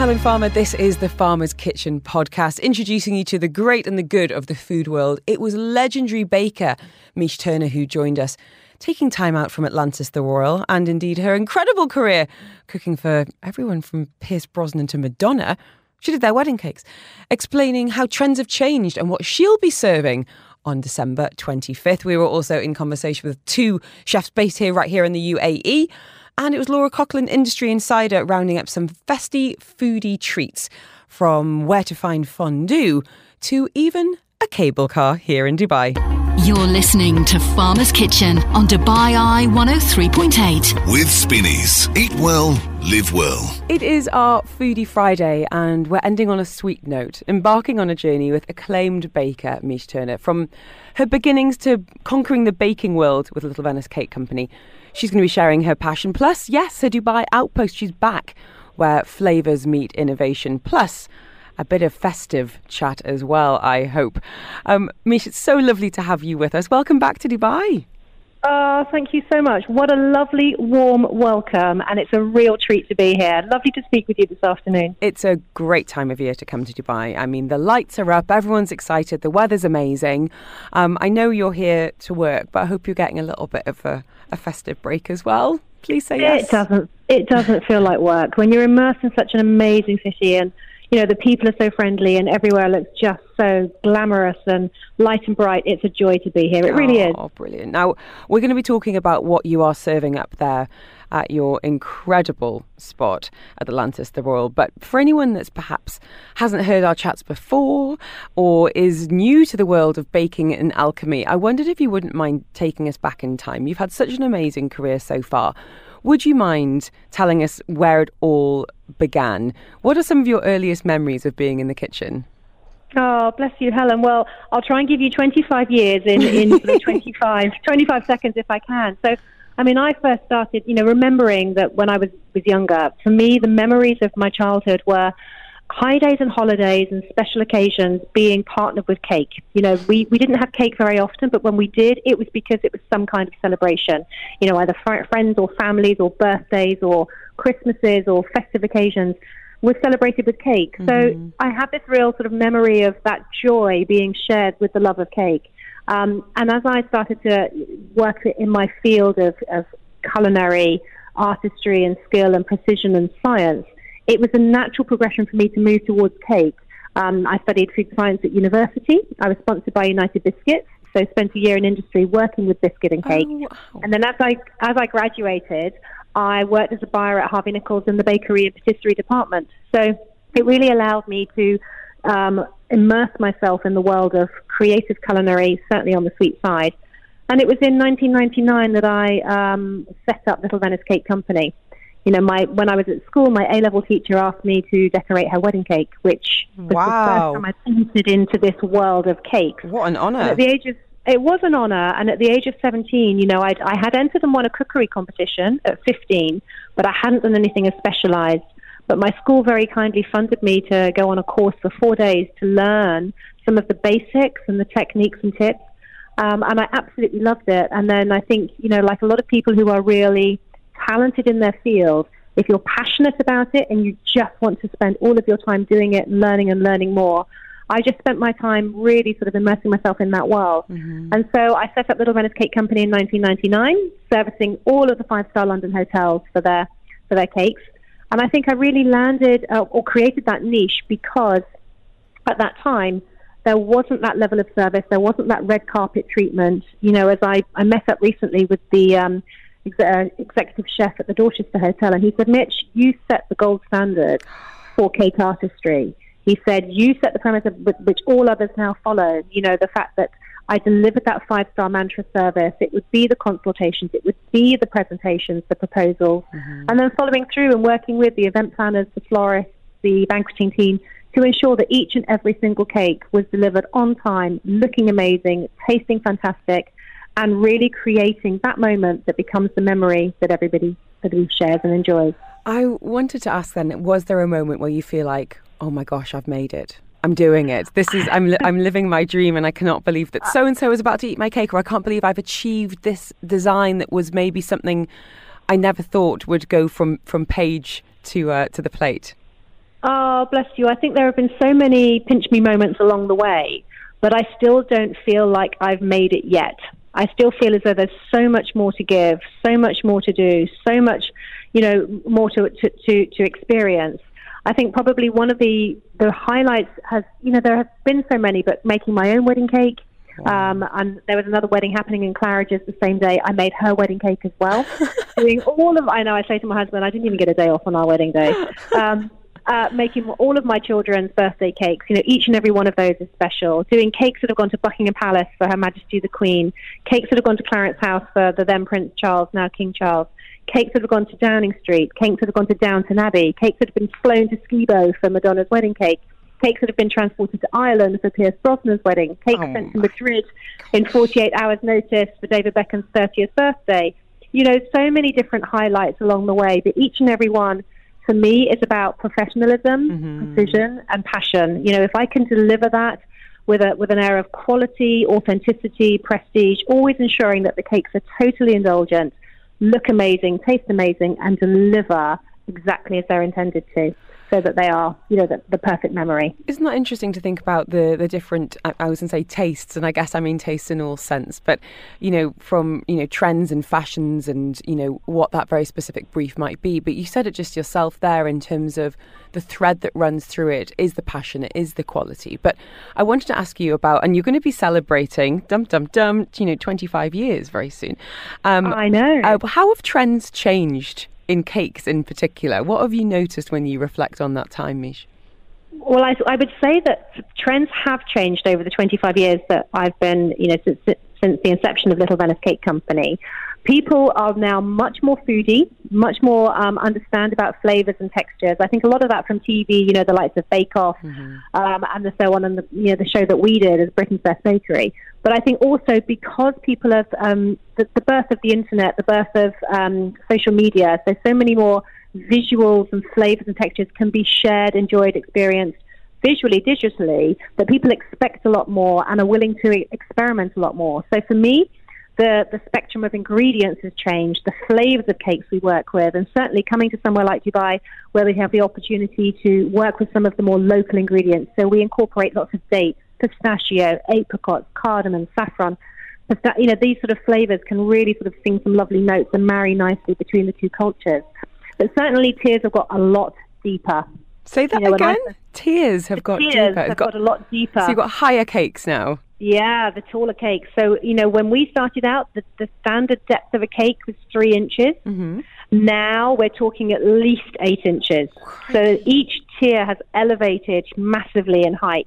Helen Farmer. This is the Farmer's Kitchen podcast, introducing you to the great and the good of the food world. It was legendary baker Mich Turner who joined us, taking time out from Atlantis the Royal and indeed her incredible career cooking for everyone from Pierce Brosnan to Madonna. She did their wedding cakes, explaining how trends have changed and what she'll be serving on December 25th. We were also in conversation with two chefs based here, right here in the UAE. And it was Laura Coughlin, industry insider, rounding up some festy foodie treats from where to find fondue to even a cable car here in Dubai. You're listening to Farmer's Kitchen on Dubai Eye 103.8. With Spinneys. Eat well, live well. It is our Foodie Friday, and we're ending on a sweet note, embarking on a journey with acclaimed baker Mich Turner. From her beginnings to conquering the baking world with Little Venice Cake Company, she's going to be sharing her passion. Plus, yes, her Dubai outpost, she's back, where flavours meet innovation. Plus, a bit of festive chat as well, I hope. Um, Mich, it's so lovely to have you with us. Welcome back to Dubai. Oh, thank you so much. What a lovely, warm welcome, and it's a real treat to be here. Lovely to speak with you this afternoon. It's a great time of year to come to Dubai. I mean, the lights are up, everyone's excited, the weather's amazing. Um, I know you're here to work, but I hope you're getting a little bit of a, a festive break as well. Please say yes. It doesn't. It doesn't feel like work when you're immersed in such an amazing city and you know, the people are so friendly and everywhere looks just so glamorous and light and bright. It's a joy to be here. It really oh, is. Oh brilliant. Now, we're going to be talking about what you are serving up there at your incredible spot at the Atlantis the Royal. But for anyone that's perhaps hasn't heard our chats before or is new to the world of baking and alchemy, I wondered if you wouldn't mind taking us back in time. You've had such an amazing career so far. Would you mind telling us where it all began? What are some of your earliest memories of being in the kitchen? Oh, bless you, Helen. Well, I'll try and give you 25 years in, in sort 25, 25 seconds if I can. So, I mean, I first started, you know, remembering that when I was, was younger, for me, the memories of my childhood were high days and holidays and special occasions being partnered with cake. You know, we, we didn't have cake very often, but when we did, it was because it was some kind of celebration. You know, either fr- friends or families or birthdays or Christmases or festive occasions was celebrated with cake. Mm-hmm. So I have this real sort of memory of that joy being shared with the love of cake. Um, and as I started to work in my field of, of culinary artistry and skill and precision and science, it was a natural progression for me to move towards cake. Um, I studied food science at university. I was sponsored by United Biscuits, so spent a year in industry working with biscuit and cake. Oh, wow. And then as I as I graduated, I worked as a buyer at Harvey Nichols in the bakery and patisserie department. So it really allowed me to um, immerse myself in the world of creative culinary, certainly on the sweet side. And it was in 1999 that I um, set up Little Venice Cake Company you know, my when I was at school, my A level teacher asked me to decorate her wedding cake, which was wow. the first time I entered into this world of cakes. What an honour! at the age of it was an honour, and at the age of 17, you know, I'd, I had entered and won a cookery competition at 15, but I hadn't done anything as specialised. But my school very kindly funded me to go on a course for four days to learn some of the basics and the techniques and tips. Um, and I absolutely loved it. And then I think, you know, like a lot of people who are really talented in their field, if you're passionate about it and you just want to spend all of your time doing it, learning and learning more, I just spent my time really sort of immersing myself in that world. Mm-hmm. And so I set up Little Venice Cake Company in 1999, servicing all of the five-star London hotels for their for their cakes. And I think I really landed uh, or created that niche because at that time there wasn't that level of service, there wasn't that red carpet treatment. You know, as I, I met up recently with the um, ex- uh, executive chef at the Dorchester Hotel, and he said, Mich, you set the gold standard for cake artistry. He said, you set the premise of, which all others now follow. You know, the fact that I delivered that five star mantra service. It would be the consultations, it would be the presentations, the proposals, mm-hmm. and then following through and working with the event planners, the florists, the banqueting team to ensure that each and every single cake was delivered on time, looking amazing, tasting fantastic, and really creating that moment that becomes the memory that everybody, everybody shares and enjoys. I wanted to ask then, was there a moment where you feel like, oh my gosh, I've made it? I'm doing it. This is I'm li- I'm living my dream, and I cannot believe that so and so is about to eat my cake, or I can't believe I've achieved this design that was maybe something I never thought would go from from page to uh, to the plate. Oh, bless you. I think there have been so many pinch me moments along the way, but I still don't feel like I've made it yet. I still feel as though there's so much more to give, so much more to do, so much, you know, more to, to, to, to experience. I think probably one of the, the highlights has, you know, there have been so many, but making my own wedding cake, um, and there was another wedding happening in Claridge's the same day. I made her wedding cake as well. Doing all of, I know, I say to my husband, I didn't even get a day off on our wedding day. Um, uh, making all of my children's birthday cakes. You know, each and every one of those is special. Doing cakes that have gone to Buckingham Palace for Her Majesty the Queen, cakes that have gone to Clarence House for the then Prince Charles, now King Charles, cakes that have gone to Downing Street, cakes that have gone to Downton Abbey, cakes that have been flown to Skibo for Madonna's wedding cake, cakes that have been transported to Ireland for Pierce Brosnan's wedding, cakes oh. sent to Madrid in 48 hours' notice for David Beckham's 30th birthday. You know, so many different highlights along the way, but each and every one for me is about professionalism, mm-hmm. precision, and passion. You know, if I can deliver that with a with an air of quality, authenticity, prestige, always ensuring that the cakes are totally indulgent, look amazing, taste amazing, and deliver exactly as they're intended to so that they are, you know, the, the perfect memory. Isn't that interesting to think about the the different? I, I was going to say tastes, and I guess I mean tastes in all sense, but you know, from you know trends and fashions, and you know what that very specific brief might be. But you said it just yourself there in terms of the thread that runs through it is the passion, it is the quality. But I wanted to ask you about, and you're going to be celebrating, dum dum dum, you know, 25 years very soon. Um, I know. Uh, how have trends changed in cakes in particular. What have you noticed when you reflect on that time, Mich? Well, I, I would say that trends have changed over the 25 years that I've been, you know, since, since the inception of Little Venice Cake Company people are now much more foodie, much more um, understand about flavors and textures. I think a lot of that from TV, you know, the likes of Bake Off mm-hmm. um, and the so on, and the you know the show that we did as Britain's Best Bakery. But I think also because people have um, the, the, birth of the internet, the birth of um, social media, so so many more visuals and flavors and textures can be shared, enjoyed, experienced visually, digitally, that people expect a lot more and are willing to experiment a lot more. So for me, the, the spectrum of ingredients has changed, the flavors of cakes we work with, and certainly coming to somewhere like Dubai where we have the opportunity to work with some of the more local ingredients. So we incorporate lots of dates, pistachio, apricots, cardamom, saffron. You know, these sort of flavors can really sort of sing some lovely notes and marry nicely between the two cultures. But certainly, tiers have got a lot deeper. Say that you know, again. Tiers have got tiers deeper. Have got, got, a lot deeper. So you've got higher cakes now. Yeah, the taller cake. So, you know, when we started out, the, the standard depth of a cake was three inches. Mm-hmm. Now we're talking at least eight inches. So each tier has elevated massively in height.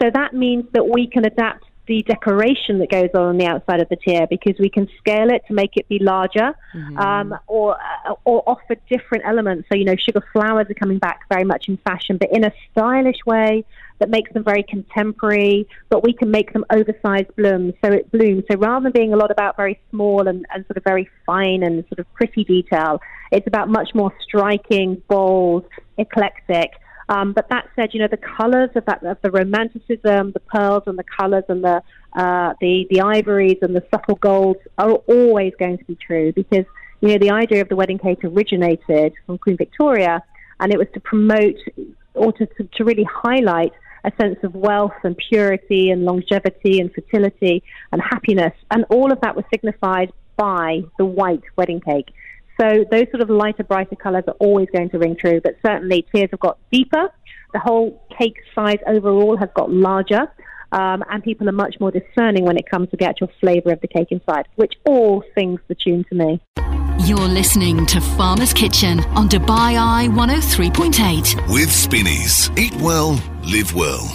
So that means that we can adapt the decoration that goes on on the outside of the tier because we can scale it to make it be larger mm-hmm. um, or, uh, or offer different elements. So, you know, sugar flowers are coming back very much in fashion, but in a stylish way that makes them very contemporary, but we can make them oversized blooms. So it blooms. So rather than being a lot about very small and, and sort of very fine and sort of pretty detail, it's about much more striking, bold, eclectic. Um, but that said, you know, the colours of that, of the romanticism, the pearls and the colours and the, uh, the, the ivories and the subtle golds are always going to be true because, you know, the idea of the wedding cake originated from Queen Victoria and it was to promote or to, to, to really highlight a sense of wealth and purity and longevity and fertility and happiness. And all of that was signified by the white wedding cake. So those sort of lighter, brighter colours are always going to ring true, but certainly tiers have got deeper. The whole cake size overall has got larger, um, and people are much more discerning when it comes to the actual flavour of the cake inside, which all sings the tune to me. You're listening to Farmer's Kitchen on Dubai Eye 103.8. With Spinneys. Eat well, live well.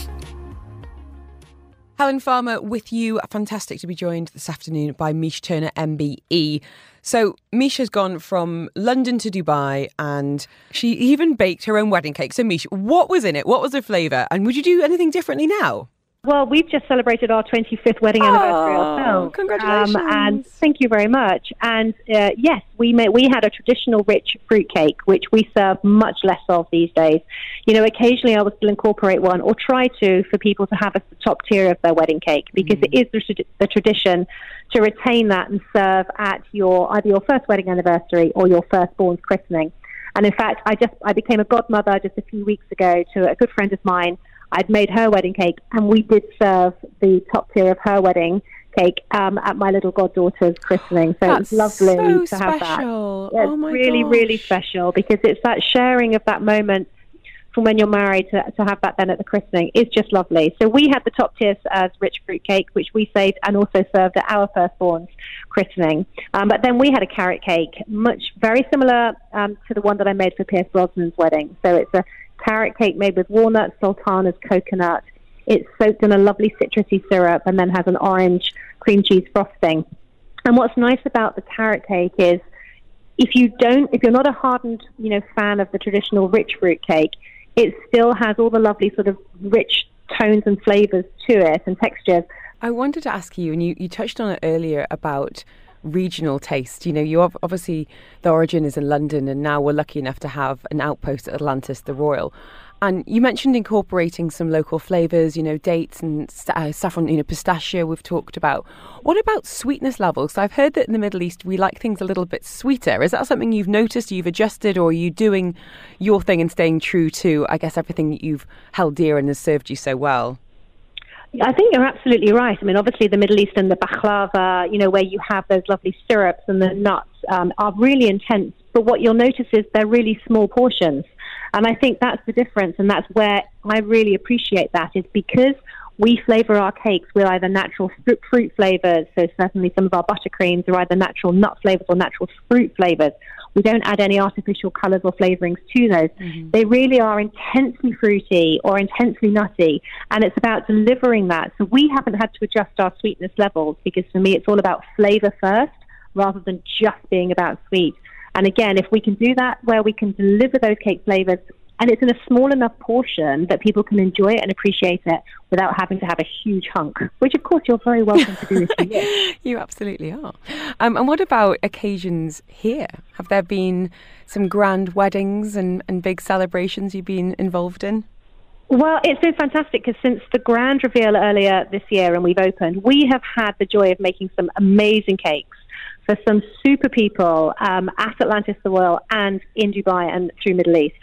Helen Farmer with you. Fantastic to be joined this afternoon by Mich Turner, MBE. So, Mich has gone from London to Dubai and she even baked her own wedding cake. So, Mich, what was in it? What was the flavour? And would you do anything differently now? Well, we've just celebrated our 25th wedding anniversary oh, ourselves. Congratulations! Um, and thank you very much. And uh, yes, we made, we had a traditional rich fruit cake, which we serve much less of these days. You know, occasionally I will still incorporate one or try to for people to have a top tier of their wedding cake because mm. it is the, the tradition to retain that and serve at your either your first wedding anniversary or your firstborn's christening. And in fact, I just I became a godmother just a few weeks ago to a good friend of mine. I'd made her wedding cake, and we did serve the top tier of her wedding cake um, at my little goddaughter's christening. So That's it's lovely so to have that. Yeah, Oh it's my really, gosh. really special because it's that sharing of that moment from when you're married to, to have that then at the christening is just lovely. So we had the top tier as rich fruit cake, which we saved and also served at our firstborn's christening. Um, but then we had a carrot cake, much very similar um, to the one that I made for Pierce Brosnan's wedding. So it's a carrot cake made with walnuts, sultanas, coconut. It's soaked in a lovely citrusy syrup and then has an orange cream cheese frosting. And what's nice about the carrot cake is if you don't, if you're not a hardened, you know, fan of the traditional rich fruit cake, it still has all the lovely sort of rich tones and flavors to it and textures. I wanted to ask you, and you, you touched on it earlier about regional taste. You know, you ob- obviously the origin is in London, and now we're lucky enough to have an outpost at Atlantis, the Royal. And you mentioned incorporating some local flavours, you know, dates and uh, saffron, you know, pistachio. We've talked about. What about sweetness levels? I've heard that in the Middle East we like things a little bit sweeter. Is that something you've noticed? You've adjusted, or are you doing your thing and staying true to, I guess, everything that you've held dear and has served you so well? I think you're absolutely right. I mean, obviously, the Middle East and the baklava, you know, where you have those lovely syrups and the nuts, um, are really intense. But what you'll notice is they're really small portions. And I think that's the difference. And that's where I really appreciate that is because we flavor our cakes with either natural fruit, flavors. So certainly some of our buttercreams are either natural nut flavors or natural fruit flavors. We don't add any artificial colors or flavorings to those. Mm-hmm. They really are intensely fruity or intensely nutty, and it's about delivering that. So we haven't had to adjust our sweetness levels because for me it's all about flavor first rather than just being about sweet. And again, if we can do that where we can deliver those cake flavors and it's in a small enough portion that people can enjoy it and appreciate it without having to have a huge hunk, which of course you're very welcome to do if you wish. You absolutely are. Um, and what about occasions here? Have there been some grand weddings and, and big celebrations you've been involved in? Well, it's been fantastic because since the grand reveal earlier this year and we've opened, we have had the joy of making some amazing cakes for some super people um, at Atlantis the Royal and in Dubai and through Middle East.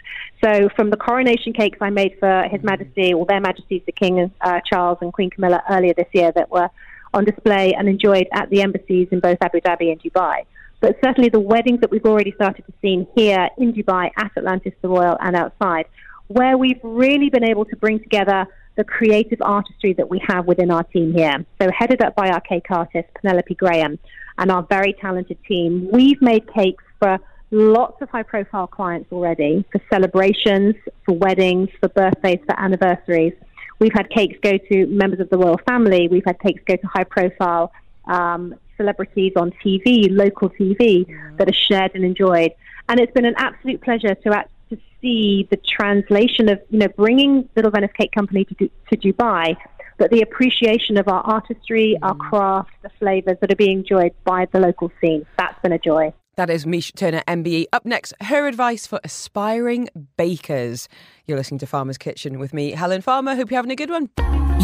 So from the coronation cakes I made for His Majesty or Their Majesties the King uh, Charles and Queen Camilla earlier this year that were on display and enjoyed at the embassies in both Abu Dhabi and Dubai. But certainly the weddings that we've already started to see here in Dubai at Atlantis the Royal and outside where we've really been able to bring together the creative artistry that we have within our team here. So, headed up by our cake artist, Penelope Graham, and our very talented team, we've made cakes for lots of high profile clients already for celebrations, for weddings, for birthdays, for anniversaries. We've had cakes go to members of the royal family, we've had cakes go to high profile um, celebrities on TV, local TV, that are shared and enjoyed. And it's been an absolute pleasure to act, to see the translation of you know bringing Little Venice Cake Company to, to Dubai, but the appreciation of our artistry, our mm. craft, the flavors that are being enjoyed by the local scene. That's been a joy. That is Mich Turner, MBE. Up next, her advice for aspiring bakers. You're listening to Farmer's Kitchen with me, Helen Farmer. Hope you're having a good one.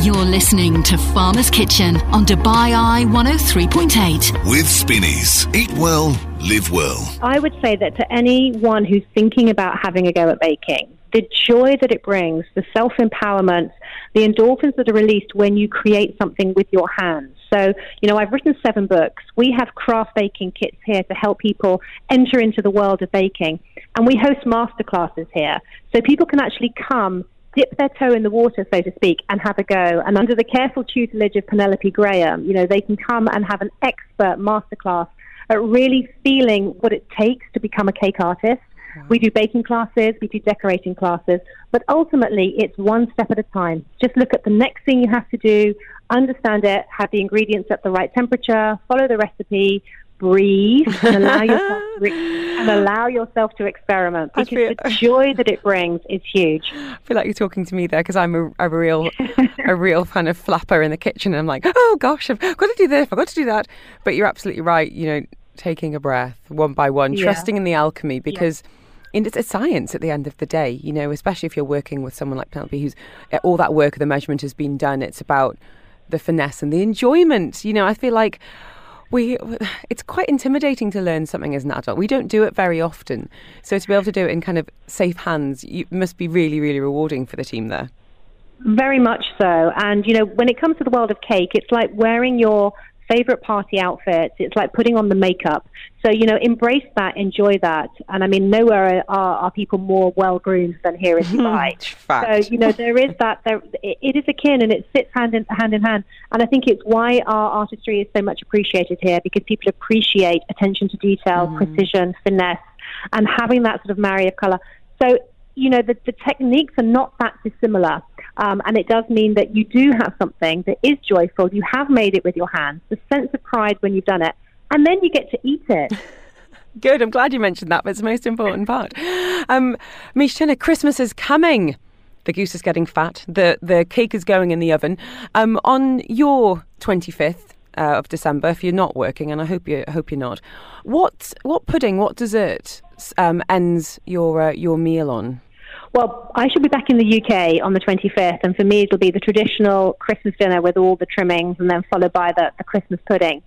You're listening to Farmer's Kitchen on Dubai Eye 103.8. With Spinneys. Eat well, live well. I would say that to anyone who's thinking about having a go at baking, the joy that it brings, the self empowerment, the endorphins that are released when you create something with your hands. So, you know, I've written seven books. We have craft baking kits here to help people enter into the world of baking. And we host masterclasses here. So people can actually come dip their toe in the water, so to speak, and have a go. And under the careful tutelage of Penelope Graham, you know, they can come and have an expert masterclass at really feeling what it takes to become a cake artist. We do baking classes, we do decorating classes, but ultimately it's one step at a time. Just look at the next thing you have to do, understand it, have the ingredients at the right temperature, follow the recipe, breathe, and allow yourself to, re- and allow yourself to experiment because feel- the joy that it brings is huge. I feel like you're talking to me there because I'm a, a real, a real kind of flapper in the kitchen. And I'm like, oh gosh, I've got to do this, I've got to do that. But you're absolutely right. You know, taking a breath one by one, Yeah. trusting in the alchemy because. And it's a science at the end of the day, you know, especially if you're working with someone like Penelope, who's eh, all that work, of the measurement has been done. It's about the finesse and the enjoyment. You know, I feel like we it's quite intimidating to learn something as an adult. We don't do it very often, so to be able to do it in kind of safe hands, you must be really, really rewarding for the team there. Very much so. And you know, when it comes to the world of cake, it's like wearing your favorite party outfits. It's like putting on the makeup. So, you know, embrace that, enjoy that. And I mean, nowhere are, are people more well groomed than here in Dubai. so, you know, there is that, there, it, it is akin and it sits hand in, hand in hand. And I think it's why our artistry is so much appreciated here because people appreciate attention to detail, mm. precision, finesse, and having that sort of marry of color. So, you know, the, the techniques are not that dissimilar. Um, and it does mean that you do have something that is joyful. You have made it with your hands, the sense of pride when you've done it, and then you get to eat it. Good. I'm glad you mentioned that. But it's the most important part. Um, Mich Christmas is coming. The goose is getting fat. The the cake is going in the oven. Um, on your 25th uh, of December, if you're not working, and I hope you hope you're not. What what pudding? What dessert um, ends your uh, your meal on? Well, I should be back in the UK on the 25th, and for me, it'll be the traditional Christmas dinner with all the trimmings, and then followed by the, the Christmas pudding.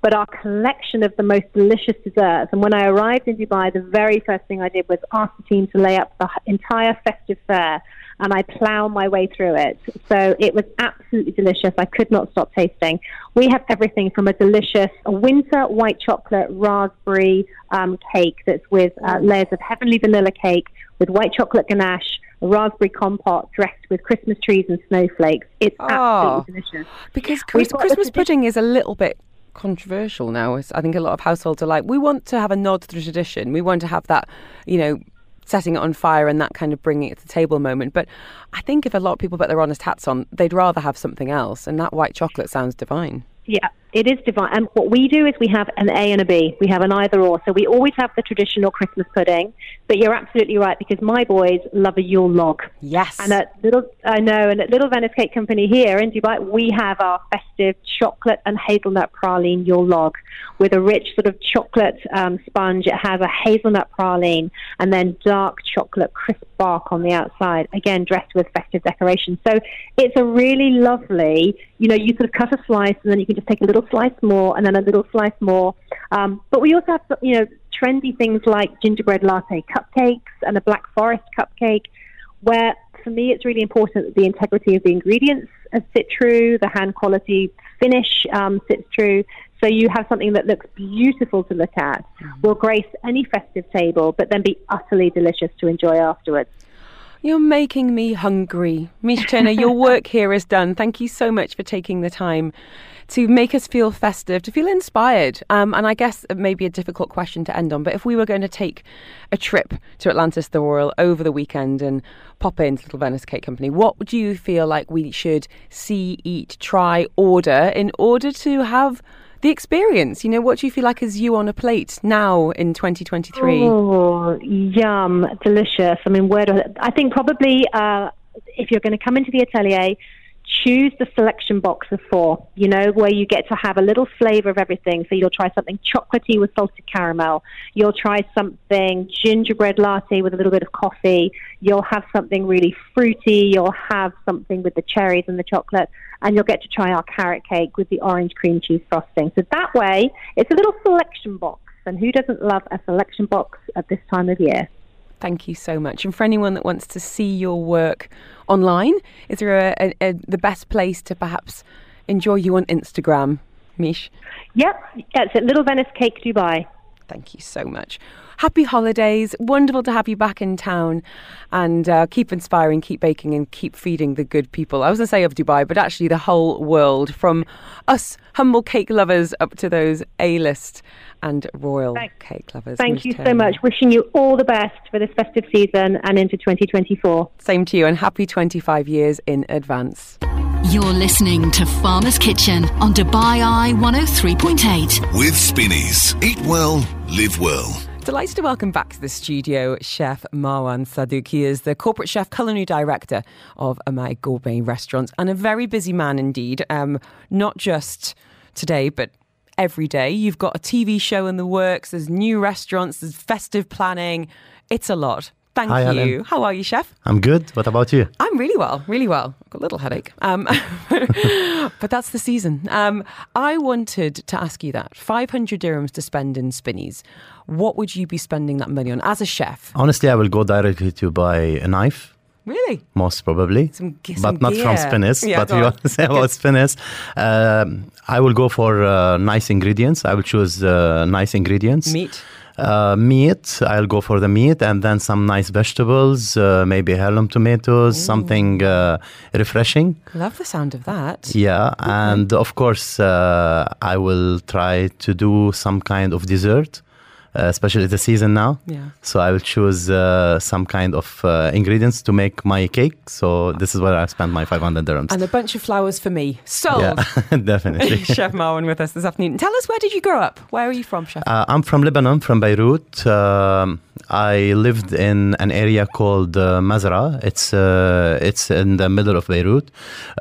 But our collection of the most delicious desserts, and when I arrived in Dubai, the very first thing I did was ask the team to lay up the entire festive fare, and I ploughed my way through it. So it was absolutely delicious. I could not stop tasting. We have everything from a delicious winter white chocolate raspberry um, cake that's with uh, layers of heavenly vanilla cake with white chocolate ganache, a raspberry compote dressed with Christmas trees and snowflakes. It's oh, absolutely delicious. Because Chris, Christmas pudding is a little bit controversial now. I think a lot of households are like, we want to have a nod to the tradition. We want to have that, you know, setting it on fire and that kind of bringing it to the table moment. But I think if a lot of people put their honest hats on, they'd rather have something else. And that white chocolate sounds divine. Yeah, it is divine. And what we do is we have an A and a B. We have an either or. So we always have the traditional Christmas pudding. But you're absolutely right because my boys love a Yule log. Yes. And at little, I know, and at Little Venice Cake Company here in Dubai, we have our festive chocolate and hazelnut praline Yule log with a rich sort of chocolate um, sponge. It has a hazelnut praline and then dark chocolate crisp bark on the outside. Again, dressed with festive decoration. So it's a really lovely. You know, you sort of cut a slice and then you can just take a little slice more and then a little slice more. Um, but we also have, you know, trendy things like gingerbread latte cupcakes and a black forest cupcake, where for me it's really important that the integrity of the ingredients sit true, the hand quality finish um, sits true. So you have something that looks beautiful to look at, mm-hmm. will grace any festive table, but then be utterly delicious to enjoy afterwards. You're making me hungry. Mich Turner, your work here is done. Thank you so much for taking the time to make us feel festive, to feel inspired. Um, and I guess it may be a difficult question to end on, but if we were going to take a trip to Atlantis the Royal over the weekend and pop into Little Venice Cake Company, what do you feel like we should see, eat, try, order in order to have the experience. You know, what do you feel like is you on a plate now in 2023? Oh, yum, delicious. I mean, where do I, I think probably uh, if you're going to come into the atelier, choose the selection box of four, you know, where you get to have a little flavor of everything. So you'll try something chocolatey with salted caramel. You'll try something gingerbread latte with a little bit of coffee. You'll have something really fruity. You'll have something with the cherries and the chocolate. And you'll get to try our carrot cake with the orange cream cheese frosting. So that way, it's a little selection box. And who doesn't love a selection box at this time of year? Thank you so much. And for anyone that wants to see your work online, is there a, a, a, the best place to perhaps enjoy you on Instagram, Mich? Yep, it's at Little Venice Cake Dubai. Thank you so much. Happy holidays. Wonderful to have you back in town. And uh, keep inspiring, keep baking, and keep feeding the good people. I was going to say of Dubai, but actually the whole world, from us humble cake lovers up to those A list and royal Thank, cake lovers. Thank you so much. Wishing you all the best for this festive season and into 2024. Same to you, and happy 25 years in advance. You're listening to Farmer's Kitchen on Dubai Eye 103.8. With Spinneys. Eat well, live well. Delighted to welcome back to the studio Chef Marwan Sadouk. He is the corporate chef, culinary director of Amai Gourmet Restaurants, and a very busy man indeed. Um, not just today, but every day. You've got a TV show in the works, there's new restaurants, there's festive planning. It's a lot. Thank Hi, you. How are you, chef? I'm good. What about you? I'm really well, really well. I've got a little headache. Um, but that's the season. Um, I wanted to ask you that 500 dirhams to spend in Spinneys. What would you be spending that money on as a chef? Honestly, I will go directly to buy a knife. Really? Most probably, Some some but not from gear. Spinneys. Yeah, but on. want to say about Spinneys? Um, I will go for uh, nice ingredients. I will choose uh, nice ingredients. Meat. Uh, meat. I'll go for the meat, and then some nice vegetables. Uh, maybe heirloom tomatoes. Something uh, refreshing. Love the sound of that. Yeah, and of course, uh, I will try to do some kind of dessert, especially the season now. Yeah. So I will choose uh, some kind of uh, ingredients to make my cake. So this is where I spend my 500 dirhams. And a bunch of flowers for me. Sold. yeah, definitely. Chef Marwan with us this afternoon. Tell us, where did you grow up? Where are you from, Chef? Uh, I'm from Lebanon, from Beirut. Um, I lived in an area called uh, Mazra. It's uh, it's in the middle of Beirut.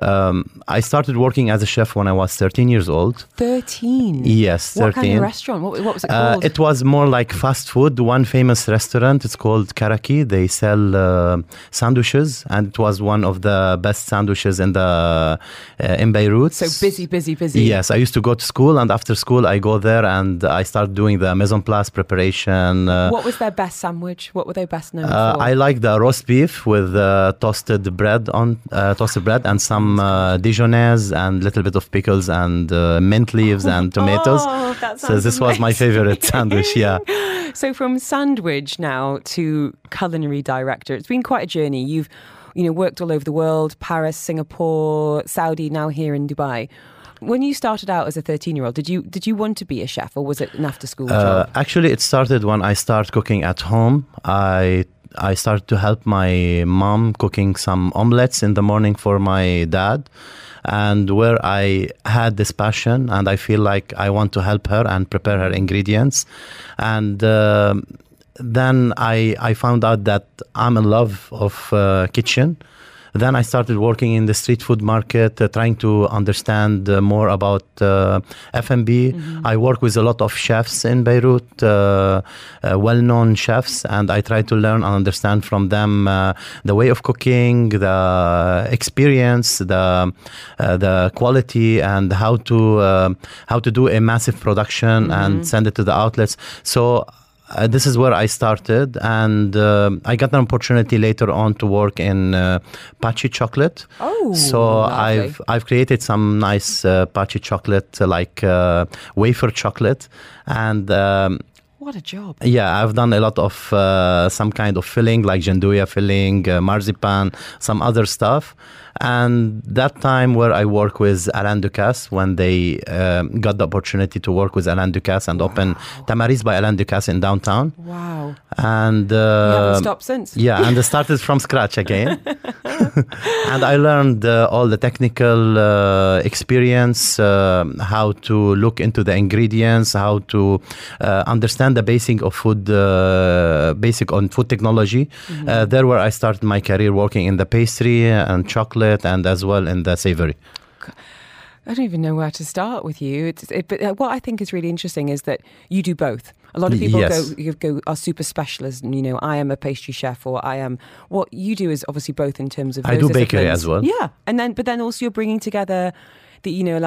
Um, I started working as a chef when I was 13 years old. 13. Yes, 13. What kind of restaurant? What, what was it Uh, called? it was more like fast food. One famous restaurant, it's called Karaki. They sell uh, sandwiches, and it was one of the best sandwiches in the uh, in Beirut. so busy, busy, busy. Yes, I used to go to school, and after school, I go there and I start doing the mise en place preparation. Uh, What was their best sandwich? What were they best known uh, for? I like the roast beef with uh, toasted bread on uh, toasted bread and some uh, Dijonnaise and little bit of pickles and uh, mint leaves and tomatoes. Oh, that so this was my favorite sandwich. Yeah. So from sandwich now to culinary director, it's been quite a journey. You've, you know, worked all over the world: Paris, Singapore, Saudi, now here in Dubai. When you started out as a 13-year-old, did you did you want to be a chef, or was it an after-school Uh, job? actually, it started when I started cooking at home. I I started to help my mom cooking some omelets in the morning for my dad, and where I had this passion, and I feel like I want to help her and prepare her ingredients, and. um then I, I found out that I'm in love of uh, kitchen. Then I started working in the street food market, uh, trying to understand uh, more about uh, F&B. I work with a lot of chefs in Beirut, uh, uh, well-known chefs, and I try to learn and understand from them uh, the way of cooking, the experience, the uh, the quality, and how to uh, how to do a massive production and send it to the outlets. So uh, this is where I started, and um I got an opportunity later on to work in uh, Patchi chocolate. Oh, so lovely. I've I've created some nice uh, Patchi chocolate, uh, like uh, wafer chocolate, and. Um, What a job! yeah, I've done a lot of uh, some kind of filling, like gianduja filling, uh, marzipan, some other stuff. And that time where I work with Alain Ducasse, when they um, got the opportunity to work with Alain Ducasse and open Tamariz by Alain Ducasse in downtown. Wow, And uh, haven't stopped since. yeah, and I started from scratch again. and I learned uh, all the technical uh, experience, uh, how to look into the ingredients, how to uh, understand the basic of food, uh, basic on food technology. Uh, there where I started my career working in the pastry and chocolate and as well in the savory. I don't even know where to start with you. It's, it, but uh, what I think is really interesting is that you do both. A lot of people Yes. go, you go are super specialists, and you know, I am a pastry chef, or I am. What you do is obviously both in terms of. I do bakery as well. Yeah, and then but then also you're bringing together. The, you know,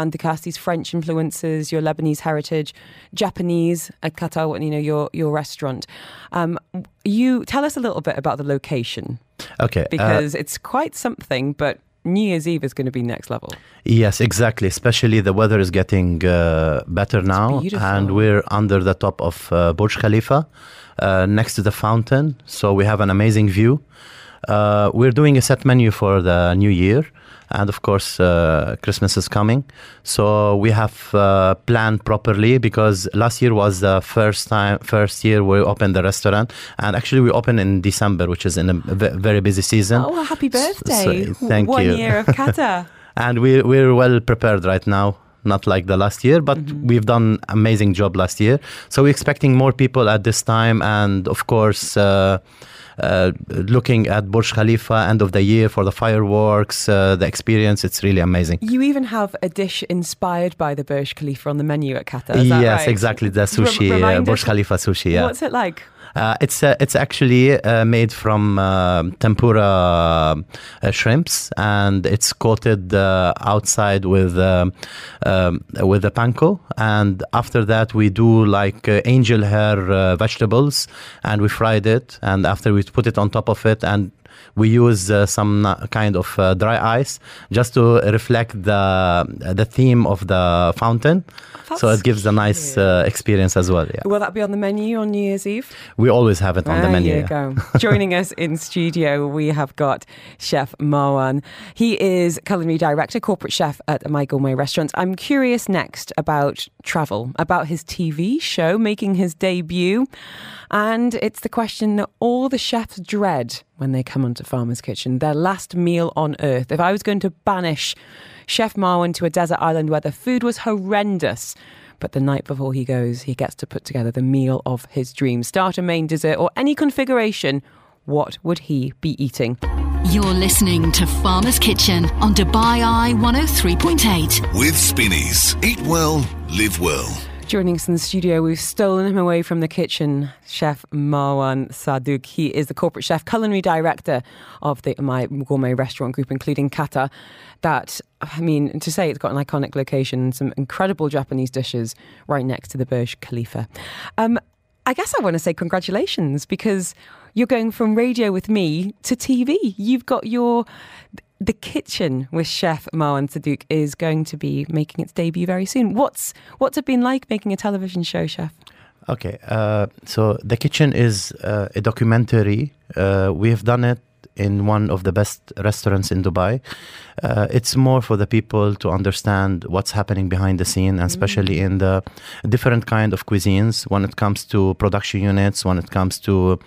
these French influences, your Lebanese heritage, Japanese at Qatar, you know, your your restaurant. Um, you tell us a little bit about the location Okay. uh, because it's quite something. But New Year's Eve is going to be next level. Yes, exactly. Especially the weather is getting uh, better now, and we're under the top of uh, Burj Khalifa, uh, next to the fountain. So we have an amazing view. Uh, we're doing a set menu for the new year, and of course, uh, Christmas is coming. So we have uh, planned properly because last year was the first time, first year we opened the restaurant, and actually we opened in December, which is in a very busy season. Oh, happy birthday! so- thank One you. year of Qatar. and we we're well prepared right now not like the last year but we've done amazing job last year so we're expecting more people at this time and of course uh, looking at Burj Khalifa end of the year for the fireworks, uh, the experience, it's really amazing. You even have a dish inspired by the Burj Khalifa on the menu at Qatar. Yes, right? exactly. The sushi, uh, Burj Khalifa sushi. Yeah. What's it like? Uh, it's uh, it's actually uh, made from uh, tempura uh, shrimps, and it's coated outside with um, with the panko. And after that, we do like angel hair vegetables, and we fried it. And after we put it on top of it, and we use uh, some uh, kind of uh, dry ice just to reflect the the theme of the fountain. so it gives a nice uh, experience as well. Yeah, Will that be on the menu on New Year's Eve? we always have it on the menu. there you go. Joining us in studio, we have got Chef Marwan. He is culinary director, corporate chef at My Gourmet Restaurants. I'm curious next about travel, about his TV show making his debut. And it's the question that all the chefs dread when they come onto Farmer's Kitchen their last meal on earth. If I was going to banish Chef Marwan to a desert island where the food was horrendous, but the night before he goes, he gets to put together the meal of his dreams starter, main, dessert, or any configuration. What would he be eating? You're listening to Farmer's Kitchen on Dubai Eye 103.8. With Spinneys. Eat well, live well. Joining us in the studio, we've stolen him away from the kitchen. Chef Marwan Sadouk. He is the corporate chef, culinary director of the My Gourmet Restaurant Group, including Kata. That, I mean, to say it's got an iconic location, some incredible Japanese dishes right next to the Burj Khalifa. Um, I guess I want to say congratulations because you're going from radio with me to TV. You've got your. The kitchen with Chef Marwan Sadouk is going to be making its debut very soon. What's what's it been like making a television show, Chef? Okay, uh, so the kitchen is uh, a documentary. Uh, we have done it in one of the best restaurants in Dubai. Uh, it's more for the people to understand what's happening behind the scene, and especially in the different kind of cuisines. When it comes to production units, when it comes to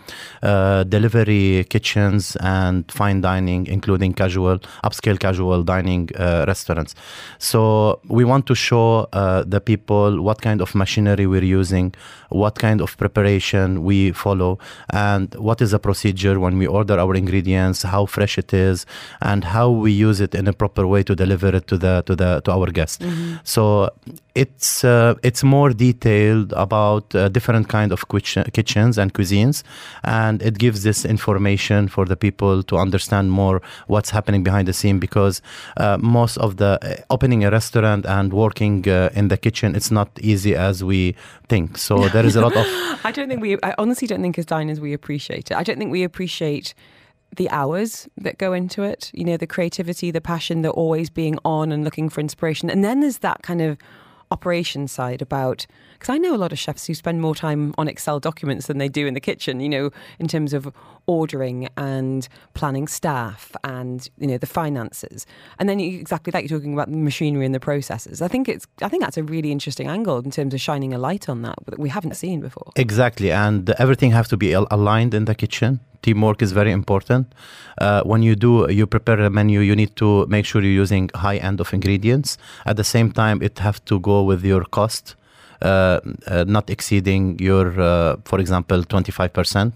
uh, delivery kitchens and fine dining, including casual, upscale casual dining uh, restaurants. So we want to show uh, the people what kind of machinery we're using, what kind of preparation we follow, and what is the procedure when we order our ingredients, how fresh it is, and how we use it in a proper way to deliver it to the to the to our guests. So it's uh, it's more detailed about uh, different kind of kitchen, kitchens and cuisines, and it gives this information for the people to understand more what's happening behind the scene because uh, most of the uh, opening a restaurant and working uh, in the kitchen it's not easy as we think. So there is a lot of I don't think we. I honestly don't think as diners we appreciate it. I don't think we appreciate the hours that go into it. You know, the creativity, the passion, the always being on and looking for inspiration. And then there's that kind of operation side about because I know a lot of chefs who spend more time on Excel documents than they do in the kitchen. You know, in terms of ordering and planning staff and you know the finances. And then you, exactly like you're talking about the machinery and the processes. I think it's. I think that's a really interesting angle in terms of shining a light on that that we haven't seen before. Exactly, and everything has to be al- aligned in the kitchen. Teamwork is very important. Uh, when you do, you prepare a menu. You need to make sure you're using high end of ingredients. At the same time, it have to go with your cost. Uh, uh, not exceeding your, uh, for example, 25%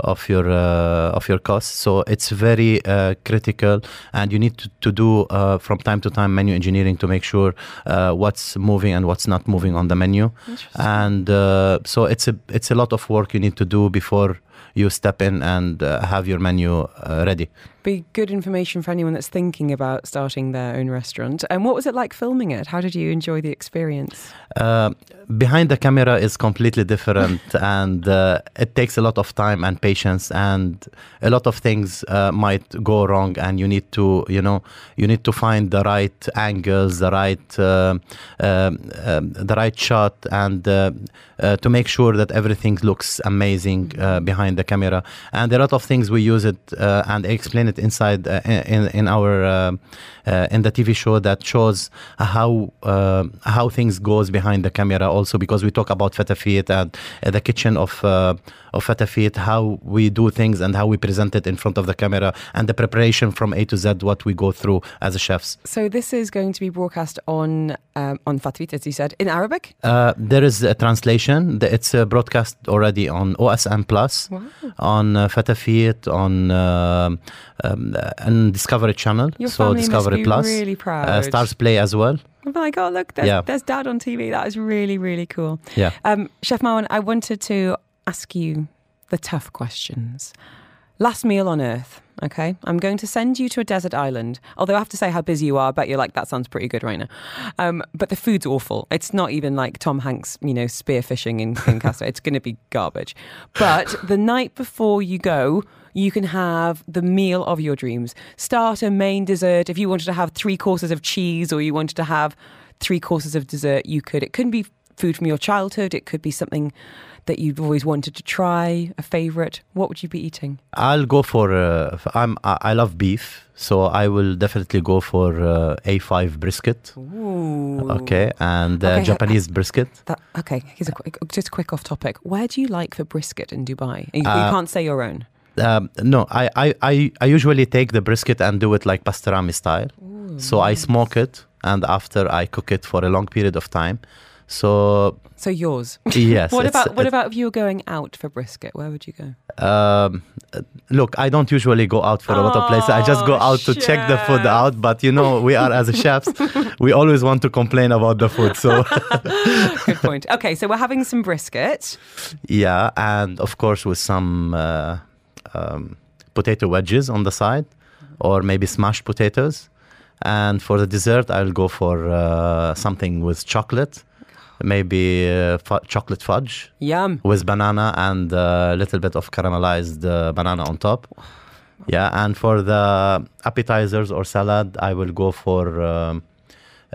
of your uh, of your costs. So it's very uh, critical, and you need to, to do uh, from time to time menu engineering to make sure uh, what's moving and what's not moving on the menu. And uh, so it's a it's a lot of work you need to do before you step in and uh, have your menu uh, ready. Be good information for anyone that's thinking about starting their own restaurant. And what was it like filming it? How did you enjoy the experience? Uh, behind the camera is completely different and uh, it takes a lot of time and patience and a lot of things uh, might go wrong and you need to you know you need to find the right angles the right uh, um, um, the right shot and uh, uh, to make sure that everything looks amazing uh, behind the camera and a lot of things we use it uh, and explain it inside uh, in in our uh, uh, in the TV show that shows how how things goes behind the camera also because we talk about Fatafeat and the kitchen of of Fatafeat how we do things and how we present it in front of the camera and the preparation from A to Z what we go through as chefs. So this is going to be broadcast on um, on Fatafeat, as you said, in Arabic. Uh, there is a translation. It's uh, broadcast already on OSN Plus, on uh, Fatafeat, on um, um, uh, and Discovery Channel. Your so Discovery Plus, really proud. uh, Starzplay as well. Oh my god! Look, there's, Yeah. there's Dad on TV. That is really really cool. Yeah. Um, Chef Marwan, I wanted to ask you the tough questions. Last meal on earth. Okay, I'm going to send you to a desert island. Although I have to say how busy you are, I bet you're like that sounds pretty good right now. Um, but the food's awful. It's not even like Tom Hanks, you know, spearfishing in, in Castaway. It's going to be garbage. But the night before you go, you can have the meal of your dreams. Starter, main, dessert. If you wanted to have three courses of cheese or you wanted to have three courses of dessert, you could. It couldn't be food from your childhood. It could be something that you've always wanted to try, a favorite. What would you be eating? I'll go for. Uh, I'm. I love beef, so I will definitely go for uh, A5 brisket. Ooh. Okay, and uh, Okay, Japanese brisket. That, okay, here's a quick, just a quick off topic. Where do you like for brisket in Dubai? You, you Uh, can't say your own. Um, no, I, I, I, I usually take the brisket and do it like pastrami style. so I smoke it, and after I cook it for a long period of time. So So yours. yes. what about what about if you were going out for brisket? Where would you go? Um, look, I don't usually go out for a lot of places. I just go out to check the food out. But you know, we are as chefs, we always want to complain about the food. So Good point. Okay, so we're having some brisket. yeah, and of course with some uh, um, potato wedges on the side, or maybe smashed potatoes. And for the dessert, I'll go for uh, something with chocolate, maybe uh, fu- chocolate fudge Yum. with banana and a little bit of caramelized uh, banana on top. Yeah, and for the appetizers or salad, I will go for um,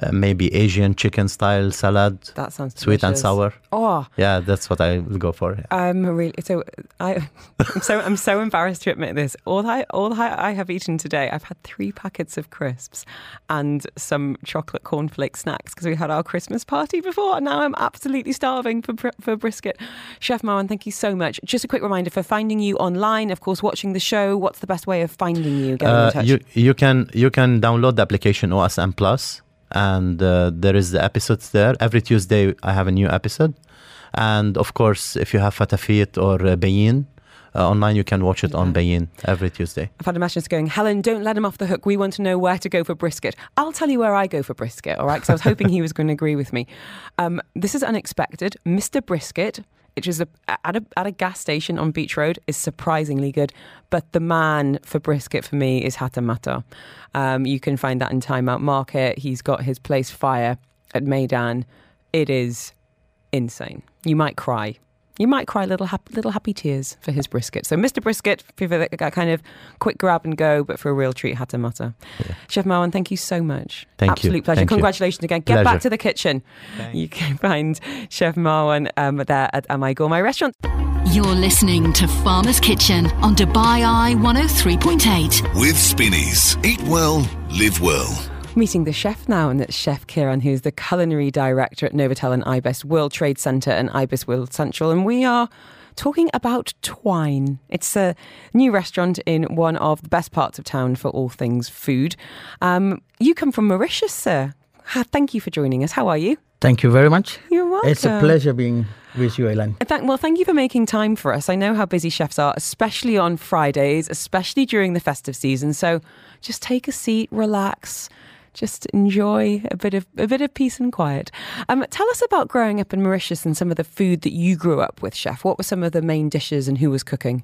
uh, maybe Asian chicken style salad, That sounds sweet and sour. Oh, Yeah, that's what I will go for. I'm really so I I'm so I'm so embarrassed to admit this. All I all I, I have eaten today, I've had three packets of crisps and some chocolate cornflake snacks because we had our Christmas party before, and now I'm absolutely starving for for brisket. Chef Marwan, thank you so much. Just a quick reminder for finding you online, of course, watching the show. What's the best way of finding you? Getting in Uh, touch. you you can you can download the application OSN Plus, and uh, there is the episodes there. Every Tuesday I have a new episode, and of course, if you have Fatafeat or uh, Bayin uh, online, you can watch it on Bayin every Tuesday. I've had a message going, Helen, don't let him off the hook. We want to know where to go for brisket. I'll tell you where I go for brisket, all right? Because I was hoping he was going to agree with me. Um, this is unexpected. Mr. Brisket, which is a, at, a, at a gas station on Beach Road, is surprisingly good. But the man for brisket for me is Hattem Mattar. Um, you can find that in Time Out Market. He's got his place Fire at Maidan. It is insane. You might cry. You might cry little happy, little happy tears for his brisket. So, Mr. Brisket, for that that kind of quick grab and go, but for a real treat, Hattem Mattar. Chef Marwan, thank you so much. Thank you. Absolute pleasure. Thank you. Congratulations again. Get Pleasure. back to the kitchen. You can find Chef Marwan um, there at Am I Gourmet Restaurant. You're listening to Farmer's Kitchen on Dubai Eye 103.8. With Spinneys. Eat well, live well. Meeting the chef now, and that's Chef Kiran, who's the culinary director at Novotel and Ibis World Trade Centre and Ibis One Central. And we are talking about Twine. It's a new restaurant in one of the best parts of town for all things food. Um, you come from Mauritius, sir. Thank you for joining us. How are you? Thank you very much. You're welcome. It's a pleasure being with you, Ellen. In fact, well, thank you for making time for us. I know how busy chefs are, especially on Fridays, especially during the festive season. So just take a seat, relax, just enjoy a bit of a bit of peace and quiet. Um, tell us about growing up in Mauritius and some of the food that you grew up with, chef. What were some of the main dishes and who was cooking?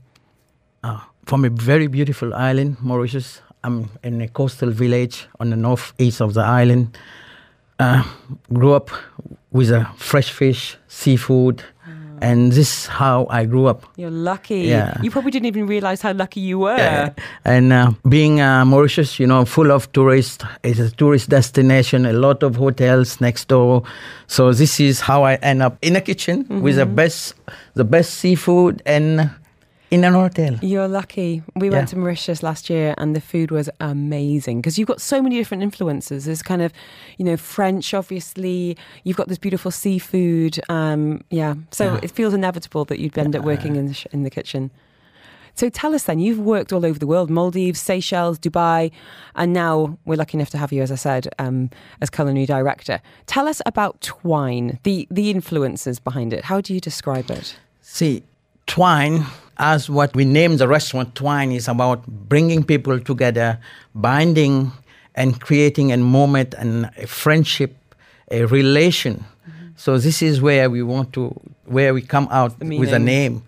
Uh, from a very beautiful island, Mauritius. I'm in a coastal village on the northeast of the island. Uh, grew up with a fresh fish, seafood, and this is how I grew up. You're lucky. Yeah. You probably didn't even realize how lucky you were. And uh, being uh, Mauritius, you know, full of tourists, it's a tourist destination, a lot of hotels next door. So this is how I end up in a kitchen with the best, the best seafood and in an hotel. You're lucky. We went to Mauritius last year and the food was amazing because you've got so many different influences. There's kind of, you know, French, obviously. You've got this beautiful seafood. Um, yeah. So it feels inevitable that you'd end up working in the, sh- in the kitchen. So tell us then, you've worked all over the world Maldives, Seychelles, Dubai, and now we're lucky enough to have you, as I said, um, as culinary director. Tell us about Twine, the, the influences behind it. How do you describe it? See, twine, as what we name the restaurant, twine is about bringing people together, binding and creating a moment and a friendship, a relation. So this is where we want to, where we come out with a name.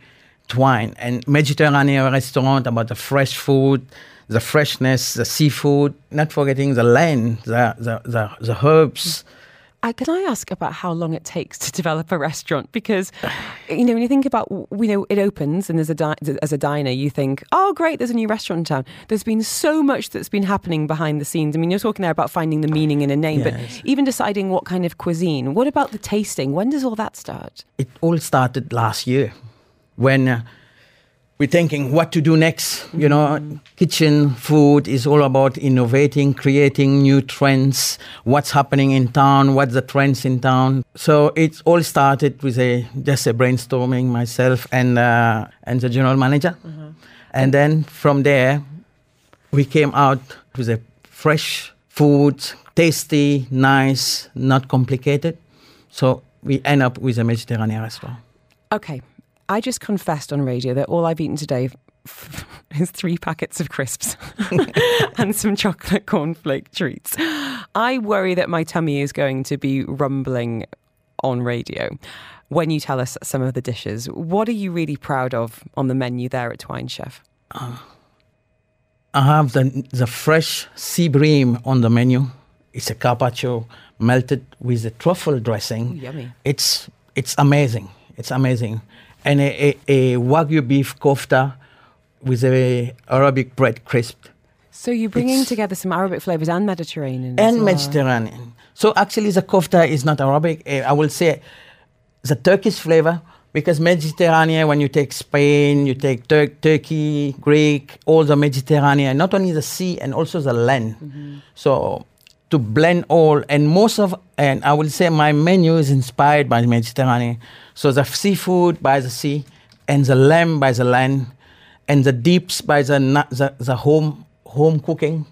twine and Mediterranean restaurant about the fresh food, the freshness, the seafood, not forgetting the land, the, the, the, the herbs. Uh, can I ask about how long it takes to develop a restaurant? Because, you know, when you think about, you know, it opens and as a di- as a diner, you think, oh, great, there's a new restaurant in town. There's been so much that's been happening behind the scenes. I mean, you're talking there about finding the meaning in a name, Yes. but even deciding what kind of cuisine. What about the tasting? When does all that start? It all started last year when uh, we're thinking what to do next. You know, kitchen food is all about innovating, creating new trends, what's happening in town, what's the trends in town. So it all started with a just a brainstorming myself and uh, and the general manager, and then from there we came out with a fresh food, tasty, nice, not complicated. So we end up with a Mediterranean restaurant. Okay, I just confessed on radio that all I've eaten today is three packets of crisps and some chocolate cornflake treats. I worry that my tummy is going to be rumbling on radio when you tell us some of the dishes. What are you really proud of on the menu there at Twine Chef? Ah. I have the the fresh sea bream on the menu. It's a carpaccio melted with a truffle dressing. Ooh, yummy. It's it's amazing. It's amazing, and a, a, a wagyu beef kofta with a Arabic bread crisp So you're bringing It's- together some Arabic flavours and Mediterranean. and well. Mediterranean. So actually, the kofta is not Arabic. eh, I will say the Turkish flavor because Mediterranean. When you take Spain, you take Tur- Turkey, Greek, all the Mediterranean, not only the sea and also the land. So to blend all and most of and I will say my menu is inspired by the Mediterranean. So the seafood by the sea, and the lamb by the land, and the deeps by the the, the home home cooking.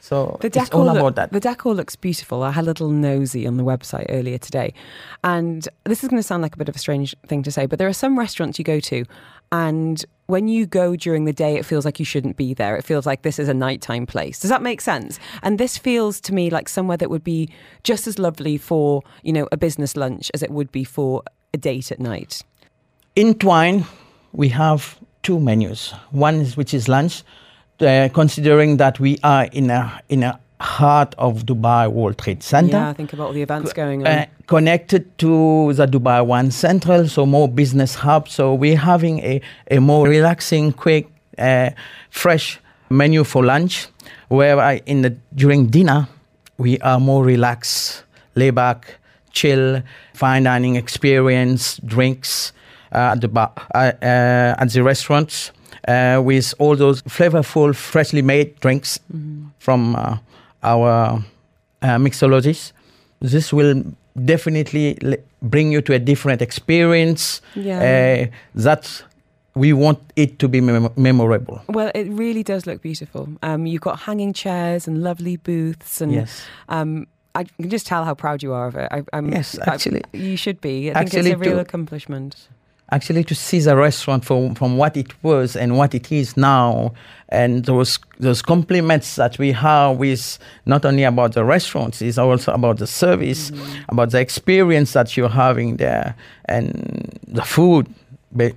So The decor, all about that. the decor looks beautiful. I had a little nosy on the website earlier today. And this is going to sound like a bit of a strange thing to say, but there are some restaurants you go to, and when you go during the day, it feels like you shouldn't be there. It feels like this is a nighttime place. Does that make sense? And this feels to me like somewhere that would be just as lovely for, you know, a business lunch as it would be for a date at night. In Twine, we have two menus. One is which is lunch, uh, considering that we are in a in a heart of Dubai World Trade Center. Yeah, I think about all the events going on. Uh, connected to the Dubai One Central, so more business hub. So we're having a, a more relaxing, quick, uh, fresh menu for lunch, where I, in the during dinner we are more relaxed, lay back, chill, fine dining experience, drinks uh, at the bar, uh, uh, at the restaurants. Uh, with all those flavorful, freshly made drinks from uh, our uh, mixologists this will definitely l- bring you to a different experience. Yeah. Uh, that we want it to be mem- memorable. Well, it really does look beautiful. Um, you've got hanging chairs and lovely booths, and Yes. um, I can just tell how proud you are of it. I, I'm, Yes, I- actually- you should be. I think actually it's a real to- accomplishment. Actually, to see the restaurant from, from what it was and what it is now, and those those compliments that we have with not only about the restaurants, it's also about the service, about the experience that you're having there, and the food. But,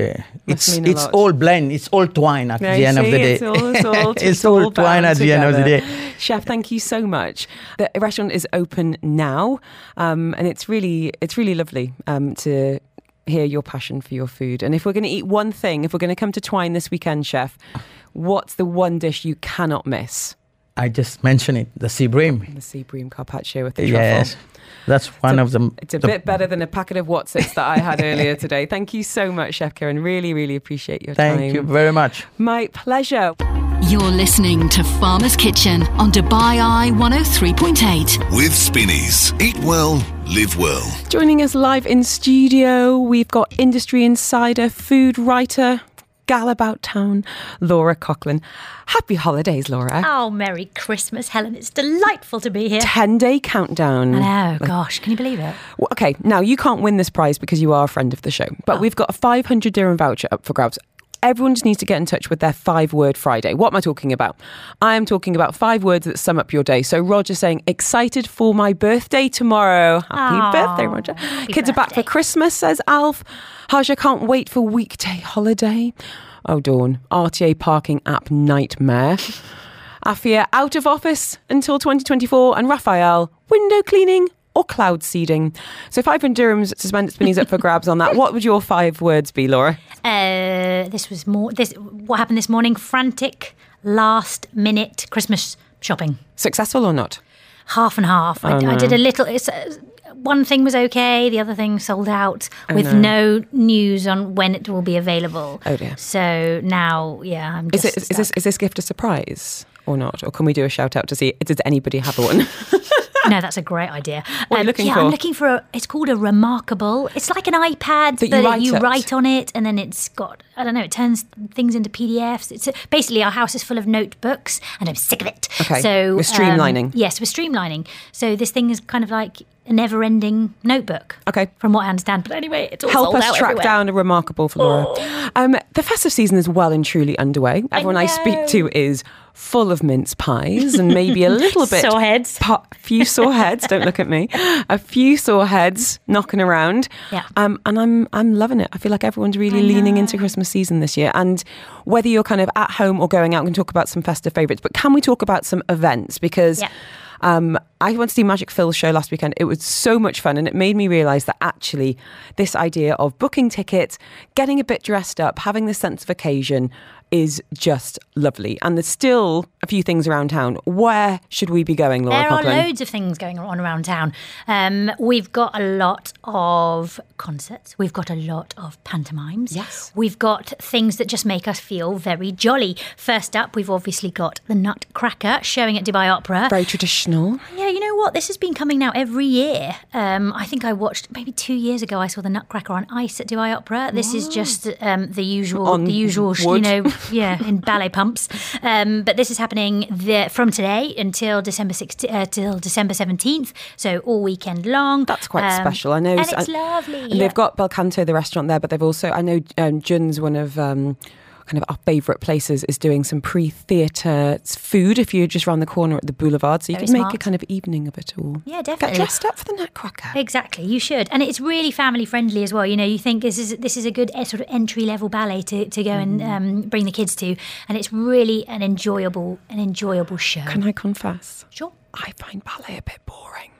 uh, it's it's lot. all blend. It's all twine at Yeah, the end of the day. It's all, it's all, it's all twine at the end of the day. Chef, thank you so much. The restaurant is open now, um, and it's really it's really lovely um, to hear your passion for your food. And if we're going to eat one thing, if we're going to come to Twine this weekend, Chef, what's the one dish you cannot miss? I just mentioned it, the sea bream. The sea bream carpaccio with the truffle. Yes, that's one a- of them. It's a the- bit better than a packet of Wotsits that I had earlier today. Thank you so much, Chef Kieran. Really, really appreciate your Thank time. Thank you very much. My pleasure. You're listening to Farmer's Kitchen on Dubai Eye 103.8. With Spinneys. Eat well, live well. Joining us live in studio, we've got industry insider, food writer, gal about town, Laura Coughlin. Happy holidays, Laura. Oh, Merry Christmas, Helen. It's delightful to be here. 10 day countdown. I know, gosh, can you believe it? Well, Okay, now you can't win this prize because you are a friend of the show, but oh. we've got a 500 dirham voucher up for grabs. Everyone just needs to get in touch with their five word Friday. What am I talking about? I am talking about five words that sum up your day. So Roger's saying, excited for my birthday tomorrow. Happy Aw, birthday, Roger. Kids are back for. Christmas, says Alf. Haja can't wait for weekday holiday. Oh, Dawn. RTA parking app nightmare. Afia out of office until 2024. And Raphael, window cleaning or cloud seeding. So if Ivan Durham's suspended Spinneys up for grabs on that, what would your five words be, Laura? Uh, this was more. This what happened this morning? Frantic, last minute Christmas shopping. Successful or not? Half and half. I, I did a little. It's, uh, one thing was okay. The other thing sold out with no news on when it will be available. Oh, dear. So now, yeah, I'm Is, just. it, is, this, is this gift a surprise or not? Or can we do a shout out to see, does anybody have one? no, that's a great idea. What Um, looking yeah, for? I'm looking for a. It's called a reMarkable. It's like an iPad, That you but write you write on it, and then it's got. I don't know. It turns things into PDFs. It's basically our house is full of notebooks, and I'm sick of it. Okay, So we're streamlining. um, yes, we're streamlining. So this thing is kind of like a never-ending notebook. Okay. From what I understand, but anyway, it's all Help us track everywhere. down a reMarkable for Laura. Um, the festive season is well and truly underway. Everyone I, speak to is full of mince pies and maybe a little bit Sore heads. A few sore heads. Don't look at me. A few sore heads knocking around. Yeah. Um, and I'm I'm loving it. I feel like everyone's really leaning into Christmas season this year. And whether you're kind of at home or going out, we can talk about some festive favourites. But can we talk about some events because. Yeah. Um, I went to see Magic Phil's show last weekend. It was so much fun, and it made me realise that actually, this idea of booking tickets, getting a bit dressed up, having this sense of occasion is just lovely. And there's still a few things around town. Where should we be going, Laura There are loads of things going on around town. Um, we've got a lot of concerts. We've got a lot of pantomimes. Yes. We've got things that just make us feel very jolly. First up, we've obviously got the Nutcracker showing at Dubai Opera. Very traditional. Yeah, you know what? This has been coming now every year. Um, I think I watched maybe two years ago. I saw the Nutcracker on ice at Dubai Opera. This is just um, the usual, On the usual, sh- you know, yeah, in ballet pumps. Um, but this is happening the, from today until December 16, uh, till December seventeenth. So all weekend long. That's quite Um, special. I know. and it's I- lovely. And they've got Belcanto, the restaurant there, but they've also, I know um, Jun's one of um, kind of our favourite places is doing some pre-theatre food if you're just round the corner at the boulevard. So you Very can make a kind of evening of it all. Yeah, definitely. Get dressed up for the Nutcracker. Exactly, you should, and it's really family friendly as well. You know, you think this is this is a good eh, sort of entry level ballet to, to go and Mm. um, bring the kids to, and it's really an enjoyable an enjoyable show. Can I confess? Sure. I find ballet a bit boring.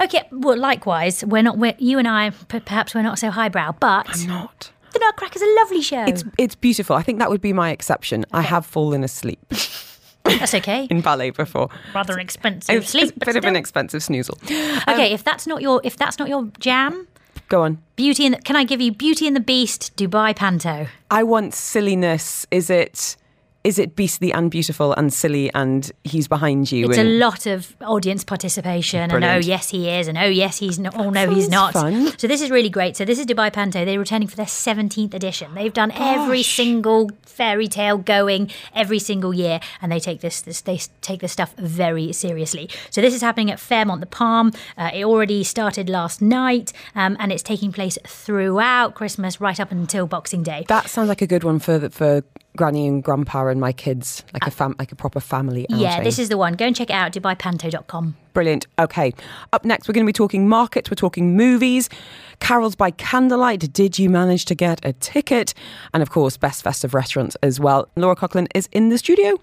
Okay. Well, likewise, we're not. We're, you and I, perhaps we're not so highbrow, but I'm not. The Nutcracker's a lovely show. It's it's beautiful. I think that would be my exception. I have fallen asleep That's okay. in ballet before. Rather an expensive It's, sleep, it's a but bit of an expensive snoozle. okay. If that's not your if that's not your jam, Go on. Beauty and the, can I give you Beauty and the Beast, Dubai Panto? I want silliness. Is it is it beastly and beautiful and silly and he's behind you? It's a lot of audience participation, and oh yes he is, and oh yes he's not. Oh no he's not. fun. So this is really great. So this is Dubai Panto. They're returning for their seventeenth edition. They've done every single fairy tale going every single year, and they take this, this they take this stuff very seriously. So this is happening at Fairmont the Palm. Uh, it already started last night, um, and it's taking place throughout Christmas, right up until Boxing Day. that sounds like a good one for the, for Granny and Grandpa and my kids, like a uh, fam, like a proper family. Outing. yeah, this is the one. Go and check it out. DubaiPanto.com. Brilliant. Okay. Up next, we're going to be talking markets, we're talking movies, carols by candlelight. Did you manage to get a ticket? And of course, best festive restaurants as well. Laura Coughlin is in the studio.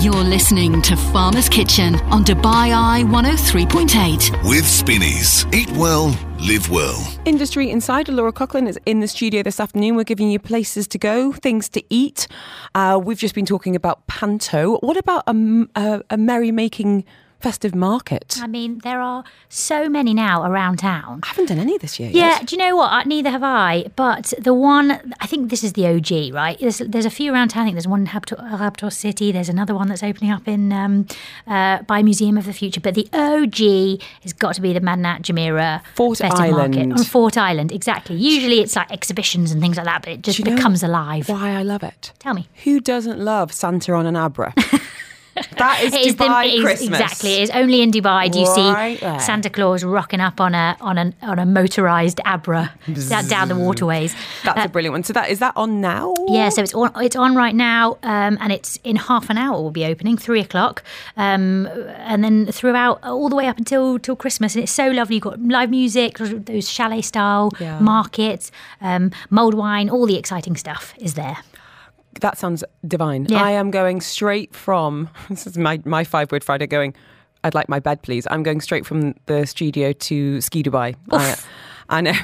You're listening to Farmer's Kitchen on Dubai Eye 103.8. With Spinneys. Eat well, live well. Industry Insider Laura Coughlin is in the studio this afternoon. We're giving you places to go, things to eat. Uh, we've just been talking about Panto. What about a, m- a, a merrymaking festive market? I mean, there are so many now around town. I haven't done any this year. Yeah, yet. do you know what? Neither have I. But the one, I think this is the OG, right? There's, there's a few around town. I think there's one in Habitat City. There's another one that's opening up in um, uh, by Museum of the Future. But the OG has got to be the Madinat Jumeirah Fort Festive Island. Market on Fort Island. Exactly. Usually it's like exhibitions and things like that, but it just Do you know becomes alive. Why I love it. Tell me. Who doesn't love Santa on an Abra? That is It Dubai it is- Christmas. Exactly. It is only in Dubai do you Right see there. Santa Claus rocking up on a on a on a motorized Abra down, down the waterways. That's Uh, a brilliant one. So that is that on now? Yeah, so it's on, it's on right now, um, and it's in half an hour. We'll be opening three o'clock, um, and then throughout all the way up until till Christmas. And it's so lovely. You've got live music, those chalet style Yeah. markets, um, mulled wine, all the exciting stuff is there. That sounds divine. Yeah. I am going straight from this is my my five word Friday. Going, I'd like my bed, please. I'm going straight from the studio to Ski Dubai. I, I know.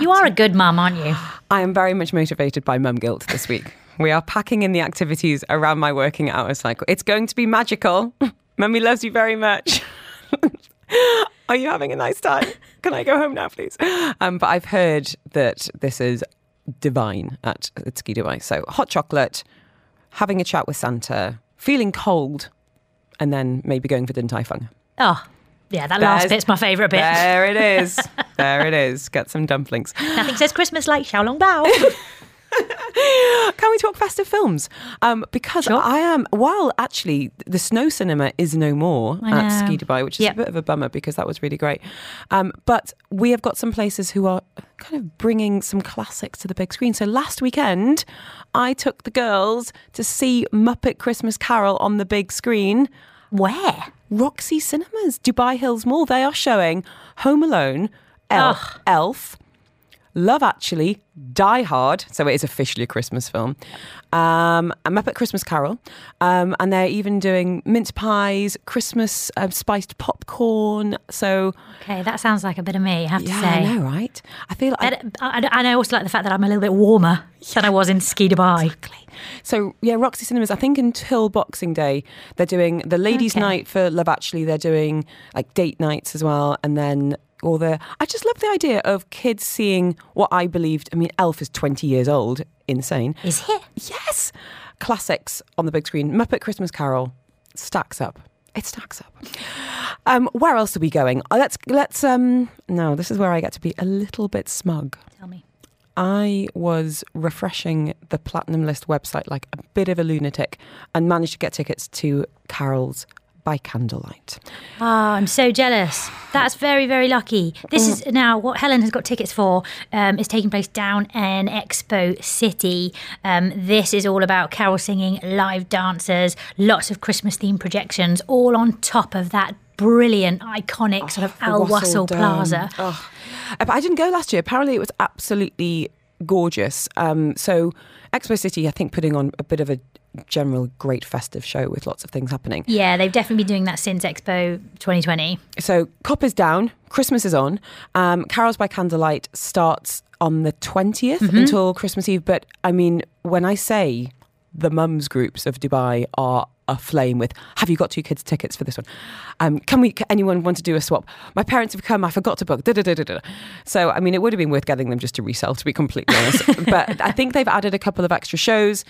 You are a good mum, aren't you? I am very much motivated by mum guilt this week. We are packing in the activities around my working hours cycle. It's going to be magical. Mummy loves you very much. are you having a nice time? Can I go home now, please? Um, but I've heard that this is divine at, at Ski Dubai. So hot chocolate, having a chat with Santa, feeling cold, and then maybe going for Din Tai Fung. Oh, yeah, that last bit's my favourite bit. There it is. there it is. Get some dumplings. Nothing says Christmas like Xiaolong Bao. Can we talk festive films? Um, because Sure. I am, while actually the snow cinema is no more at. Ski Dubai, which is Yep. a bit of a bummer because that was really great. Um, but we have got some places who are kind of bringing some classics to the big screen. So last weekend, I took the girls to see Muppet Christmas Carol on the big screen. Where? Roxy Cinemas, Dubai Hills Mall. They are showing Home Alone, El- Ugh. Elf, Love Actually, Die Hard. So it is officially a Christmas film. Um, a Muppet Christmas Carol, um, and they're even doing mince pies, Christmas um, spiced popcorn. So Okay, that sounds like a bit of me, I have to yeah, say. I know, right? I feel like But I, I, I also like the fact that I'm a little bit warmer than I was in Ski Dubai. Exactly. So yeah, Roxy Cinemas. I think until Boxing Day, they're doing the ladies' Okay. night for Love Actually. They're doing like date nights as well, and then all the. I just love the idea of kids seeing what I believed. I mean, Elf is twenty years old. Insane. Is he? Yes, classics on the big screen. Muppet Christmas Carol stacks up. It stacks up. Um, where else are we going? Uh, Let's let's. Um, no, this is where I get to be a little bit smug. Tell me. I was refreshing the Platinum List website like a bit of a lunatic and managed to get tickets to Carol's by candlelight. Oh, I'm so jealous. That's very, very lucky. This is now what Helen has got tickets for. Um, is taking place down in Expo City. Um, this is all about carol singing, live dancers, lots of Christmas themed projections, all on top of that brilliant, iconic sort of Al Wassail Wasl Plaza. Oh. I didn't go last year. Apparently, it was absolutely gorgeous. Um, so, Expo City, I think, putting on a bit of a general great festive show with lots of things happening. Yeah, they've definitely been doing that since Expo 2020. So, COP is down, Christmas is on. Um, Carols by Candlelight starts on the 20th Mm-hmm. until Christmas Eve. But I mean, when I say the mums groups of Dubai are aflame with, have you got two kids' tickets for this one? Um, can we, can anyone want to do a swap? My parents have come, I forgot to book. Da, da, da, da, da. So, I mean, it would have been worth getting them just to resell, to be completely honest. but I think they've added a couple of extra shows.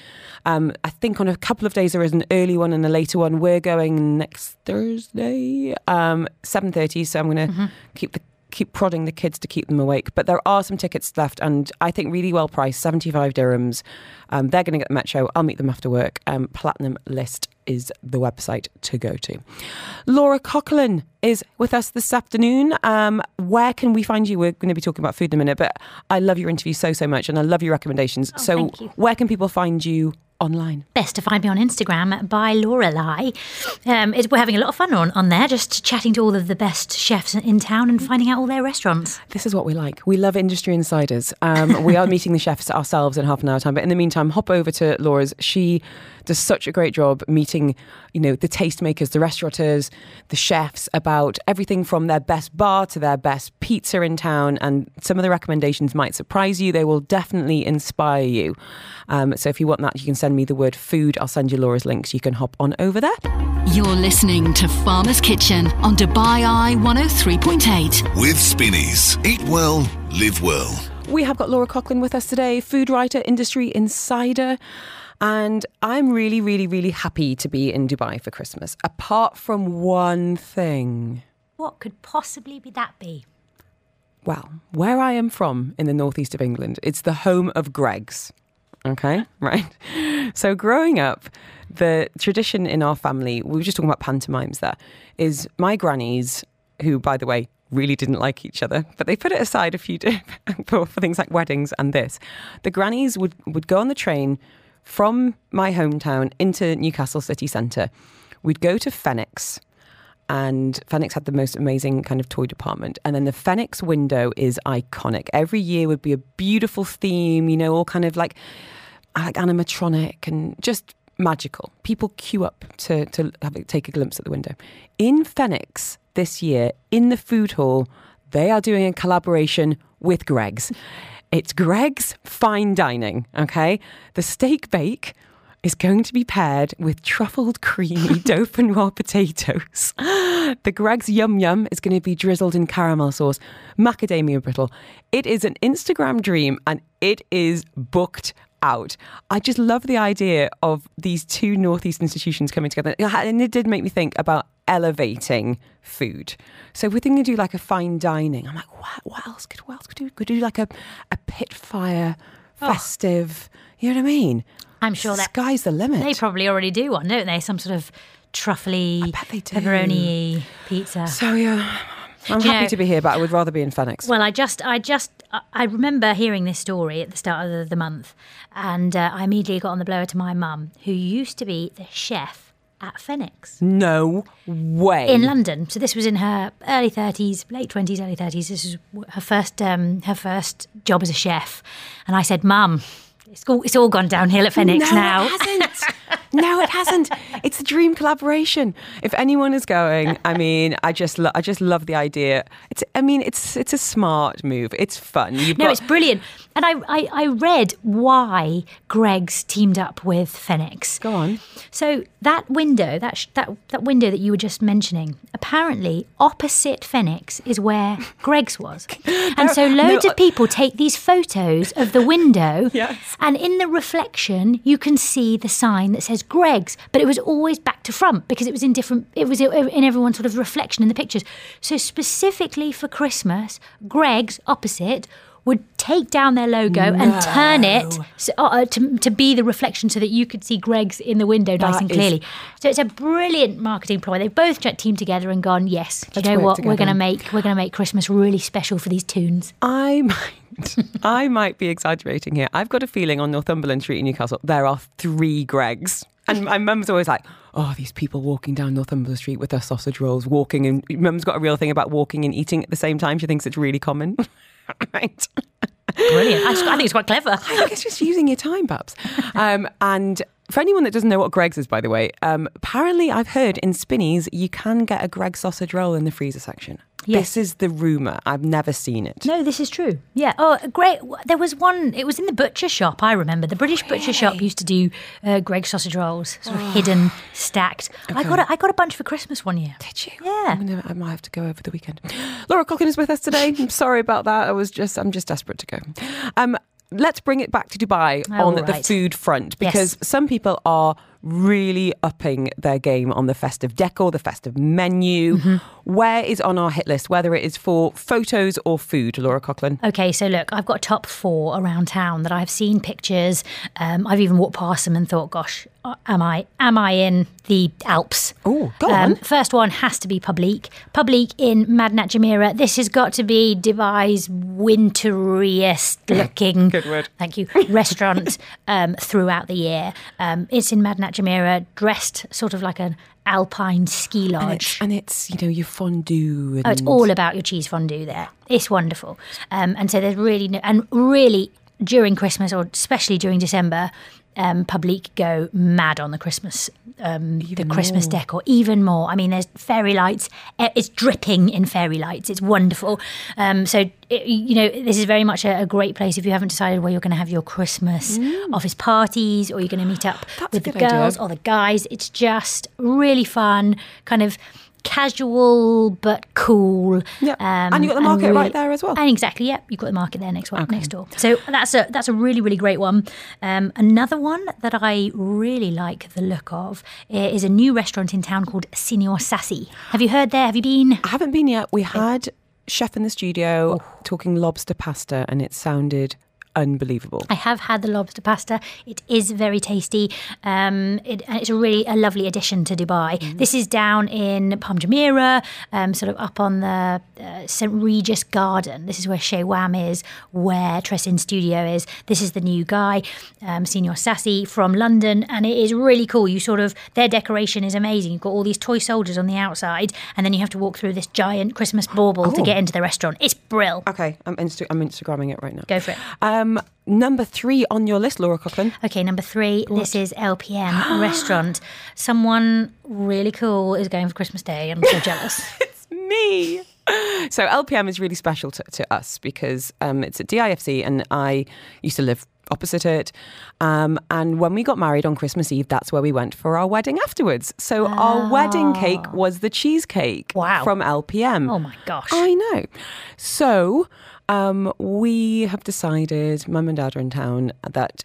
Um, I think on a couple of days there is an early one and a later one. We're going next Thursday, um, seven thirty. So I'm going to keep the keep prodding the kids to keep them awake. But there are some tickets left, and I think really well priced, seventy five dirhams. Um, they're going to get the Metro. I'll meet them after work. Um, Platinum List is the website to go to. Laura Coughlin is with us this afternoon. Um, where can we find you? We're going to be talking about food in a minute, but I love your interview so so much, and I love your recommendations. so, thank you. where can people find you online? Best to find me on Instagram by Lorelei. Um, it's, we're having a lot of fun on, on there, just chatting to all of the best chefs in town and finding out all their restaurants. This is what we like. We love industry insiders. Um, we are meeting the chefs ourselves in half an hour time, but in the meantime, hop over to Laura's. She does such a great job meeting, you know, the tastemakers, the restaurateurs, the chefs about everything from their best bar to their best pizza in town. And some of the recommendations might surprise you. They will definitely inspire you. Um, so if you want that, you can send me the word food. I'll send you Laura's links. You can hop on over there. You're listening to Farmer's Kitchen on Dubai Eye 103.8. With Spinneys. Eat well, live well. We have got Laura Coughlin with us today, food writer, industry insider. And I'm really, really, really happy to be in Dubai for Christmas, apart from one thing. What could possibly be that be? Well, where I am from in the northeast of England, it's the home of Greggs. Okay, right? So, growing up, the tradition in our family, we were just talking about pantomimes there, is my grannies, who, by the way, really didn't like each other, but they put it aside a few for, for things like weddings and this. The grannies would, would go on the train from my hometown into Newcastle city centre. We'd go to Fenwick's, and Fenwick's had the most amazing kind of toy department. And then the Fenwick's window is iconic. Every year would be a beautiful theme, you know, all kind of like, like animatronic and just magical. People queue up to, to have take a glimpse at the window. In Fenwick's this year, in the food hall, they are doing a collaboration with Greggs. It's Greggs Fine Dining, okay? The steak bake is going to be paired with truffled creamy dauphinoise potatoes. The Greggs Yum Yum is going to be drizzled in caramel sauce, macadamia brittle. It is an Instagram dream and it is booked out. I just love the idea of these two Northeast institutions coming together. And it did make me think about elevating food. So if we're thinking to do like a fine dining. I'm like, what, what else could what else could do? Could do like a, a pit fire Oh. festive. You know what I mean? I'm sure that sky's the limit. they probably already do one, don't they? Some sort of truffly, bet they do. pepperoni pizza. so yeah, I'm Do you happy know- to be here, but I would rather be in Fenwick's. Well, I just, I just, I- remember hearing this story at the start of the, month, and uh, I immediately got on the blower to my mum, who used to be the chef at Fenwick's no way. in London. So this was in her early thirties, late twenties, early thirties. This is her first, um, her first job as a chef, and I said, "Mum, it's all, it's all gone downhill at Fenwick's no, now." it hasn't. no, it hasn't. It's a dream collaboration. If anyone is going, I mean, I just, lo- I just love the idea. It's, I mean, it's, it's a smart move. It's fun. You've No, got- it's brilliant. And I, I, I read why Greggs teamed up with Fenwick's. Go on. So that window, that sh- that that window that you were just mentioning, apparently opposite Fenwick's is where Greggs was, and so loads no, of people take these photos of the window, Yes. And in the reflection you can see the sign that says Greggs, but it was always back to front because it was in different. It was in everyone's sort of reflection in the pictures. So specifically for Christmas, Greggs opposite. Would take down their logo and turn it so, uh, to, to be the reflection so that you could see Greggs in the window nice That and is- clearly. So it's a brilliant marketing ploy. They've both teamed together and gone, yes, do you Let's know what? We're going to make we're going to make Christmas really special for these tunes. I might, I might be exaggerating here. I've got a feeling on Northumberland Street in Newcastle there are three Greggs, and my mum's always like, "Oh, these people walking down Northumberland Street with their sausage rolls, walking." And mum's got a real thing about walking and eating at the same time. She thinks it's really common. right. Brilliant. I, just, I think it's quite clever. I think it's just using your time, perhaps. Um, and for anyone that doesn't know what Greggs is, by the way, um, apparently I've heard in Spinneys you can get a Greg sausage roll in the freezer section. Yes. This is the rumour. I've never seen it. No, this is true. Yeah. Oh, great. There was one. It was in the butcher shop. I remember the British butcher shop used to do uh, Greg sausage rolls, sort of hidden, stacked. I got a, I got a bunch for Christmas one year. Did you? Yeah. Gonna, I might have to go over the weekend. Laura Coughlin is with us today. I'm sorry about that. I was just, I'm just desperate to go. Um, let's bring it back to Dubai Oh, on the food front because Yes. some people are really upping their game on the festive decor, the festive menu. Mm-hmm. Where is on our hit list, whether it is for photos or food, Laura Coughlin? Okay, so look, I've got a top four around town that I've seen pictures. Um, I've even walked past them and thought, "Gosh, uh, am I am I in the Alps?" Oh, go um, on. First one has to be Publique. Publique in Madinat Jumeirah. This has got to be Dubai's winteriest looking. Good word. Thank you. Restaurant um, throughout the year. Um, it's in Madinat Jumeirah, dressed sort of like an alpine ski And lodge. it's, and it's, you know, your fondue. And Oh, it's all about your cheese fondue there. It's wonderful. Um, and so there's really, no, and really during Christmas or especially during December, um, Publique go mad on the Christmas, um, the Christmas decor even more. I mean, there's fairy lights. Eh, It's dripping in fairy lights. It's wonderful. Um, so it, you know, this is very much a, a great place if you haven't decided where you're going to have your Christmas office parties or you're going to meet up Mm. That's with the good idea. girls or the guys. It's just really fun, kind of casual but cool. Yeah. And you got the market right there as well. And exactly, yep, you've got the market there next one, next door. So that's a that's a really really great one. Um, another one that I really like the look of is a new restaurant in town called Signor Sassi. Have you heard there? Have you been? I haven't been yet. We had chef in the studio talking lobster pasta, and it sounded unbelievable. I have had the lobster pasta. It is very tasty. Um, it, and it's a really a lovely addition to Dubai. Mm-hmm. This is down in Palm Jumeirah, um, sort of up on the uh, St Regis Garden. This is where Shea Wham is, where Tresind Studio is. This is the new guy, um, Signor Sassi from London, and it is really cool. You sort of their decoration is amazing. You've got all these toy soldiers on the outside, and then you have to walk through this giant Christmas bauble to Oh. get into the restaurant. It's brill. Okay, I'm, Insta- I'm Instagramming it right now. Go for it. Um, number three on your list, Laura Coughlin. Okay, number three. This is LPM restaurant. Someone really cool is going for Christmas Day. I'm so jealous. It's me. So LPM is really special to, to us because um, it's at DIFC and I used to live opposite it. Um, and when we got married on Christmas Eve, that's where we went for our wedding afterwards. So our wedding cake was the cheesecake Wow. from LPM. oh my gosh. I know. So um, we have decided, mum and dad are in town, that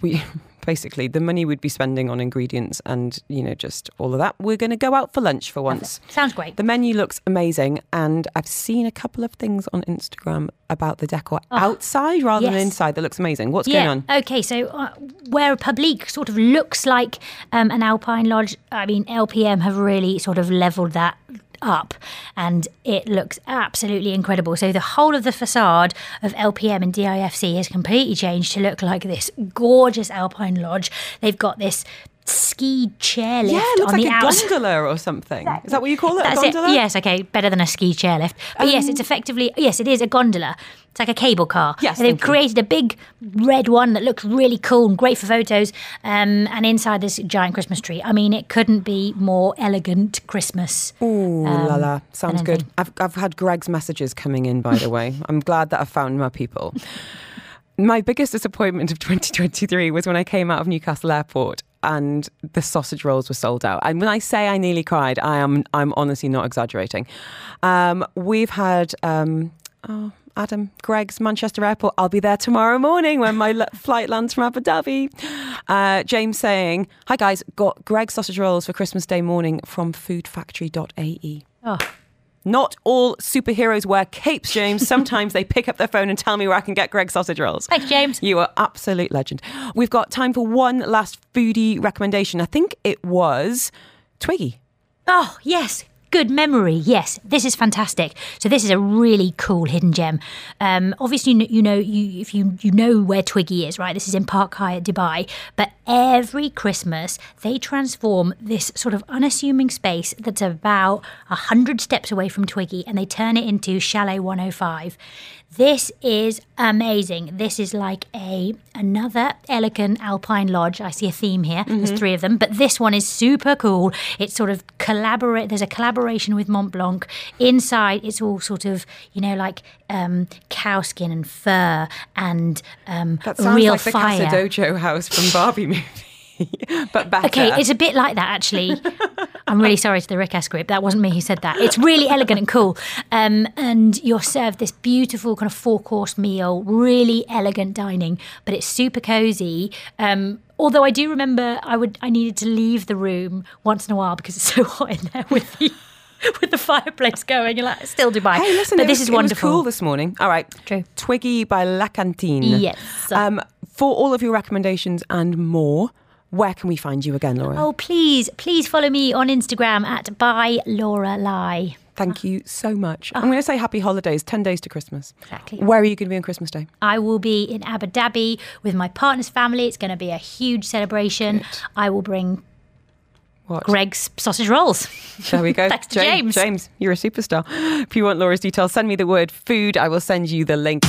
we basically the money we'd be spending on ingredients and you know just all of that we're going to go out for lunch for once Sounds great. the menu looks amazing and i've seen a couple of things on instagram about the decor outside rather than inside that looks amazing what's yeah. going on Okay. So uh, where Publique sort of looks like um, an Alpine Lodge, I mean LPM have really sort of leveled that up and it looks absolutely incredible. So the whole of the facade of LPM and DIFC has completely changed to look like this gorgeous Alpine Lodge. They've got this ski chairlift yeah it looks on like the a outside. gondola or something is that what you call it That's a gondola it. Yes, okay, better than a ski chairlift. But yes, it's effectively yes, it is a gondola. It's like a cable car. Yes, And they've thank you. created a big red one that looks really cool and great for photos. Um, and inside this giant Christmas tree. I mean, it couldn't be more elegant Christmas. Ooh la um, la, sounds good. I've I've had Greggs messages coming in. By the way, I'm glad that I found my people. My biggest disappointment of 2023 was when I came out of Newcastle Airport and the sausage rolls were sold out. And when I say I nearly cried, I am I'm honestly not exaggerating. Um, we've had um, oh, Adam Greggs Manchester Airport. I'll be there tomorrow morning when my flight lands from Abu Dhabi. Uh, James saying, "Hi guys, got Greggs sausage rolls for Christmas Day morning from foodfactory.ae." Oh, Not all superheroes wear capes, James. Sometimes they pick up their phone and tell me where I can get Greg sausage rolls. Thanks, James. You are absolute legend. We've got time for one last foodie recommendation. I think it was Twiggy. Oh, yes. Good memory. Yes, this is fantastic. So this is a really cool hidden gem. Um, obviously, you know, you if you you know where Twiggy is, right? This is in Park Hyatt, Dubai. But every Christmas, they transform this sort of unassuming space that's about hundred steps away from Twiggy, and they turn it into Chalet 105. This is amazing. This is like a another elegant alpine lodge. I see a theme here. There's three of them, but this one is super cool. It's sort of collaborate. There's a collaboration with Mont Blanc. Inside, it's all sort of you know like um, cow skin and fur and um, That sounds real like the fire. Casa Dojo house from Barbie movie, but better. Okay, it's a bit like that actually. I'm really sorry to the Rikas group. That wasn't me who said that. It's really elegant and cool. Um, and you're served this beautiful kind of four course meal, really elegant dining, but it's super cozy. Um, although I do remember I would I needed to leave the room once in a while because it's so hot in there with the with the fireplace going. You're like, still Dubai. Hey, listen, but this was, is wonderful. It was cool this morning. All right. True. Twiggy by La Cantine. Yes. Um, for all of your recommendations and more, where can we find you again, Laura? Oh, please, please follow me on Instagram at by Laura Lai. Thank you so much. Ah. I'm going to say happy holidays, 10 days to Christmas. Exactly. Where are you going to be on Christmas Day? I will be in Abu Dhabi with my partner's family. It's going to be a huge celebration. I will bring What? Greggs sausage rolls. There we go. Thanks to James. James, you're a superstar. If you want Laura's details, send me the word food. I will send you the link.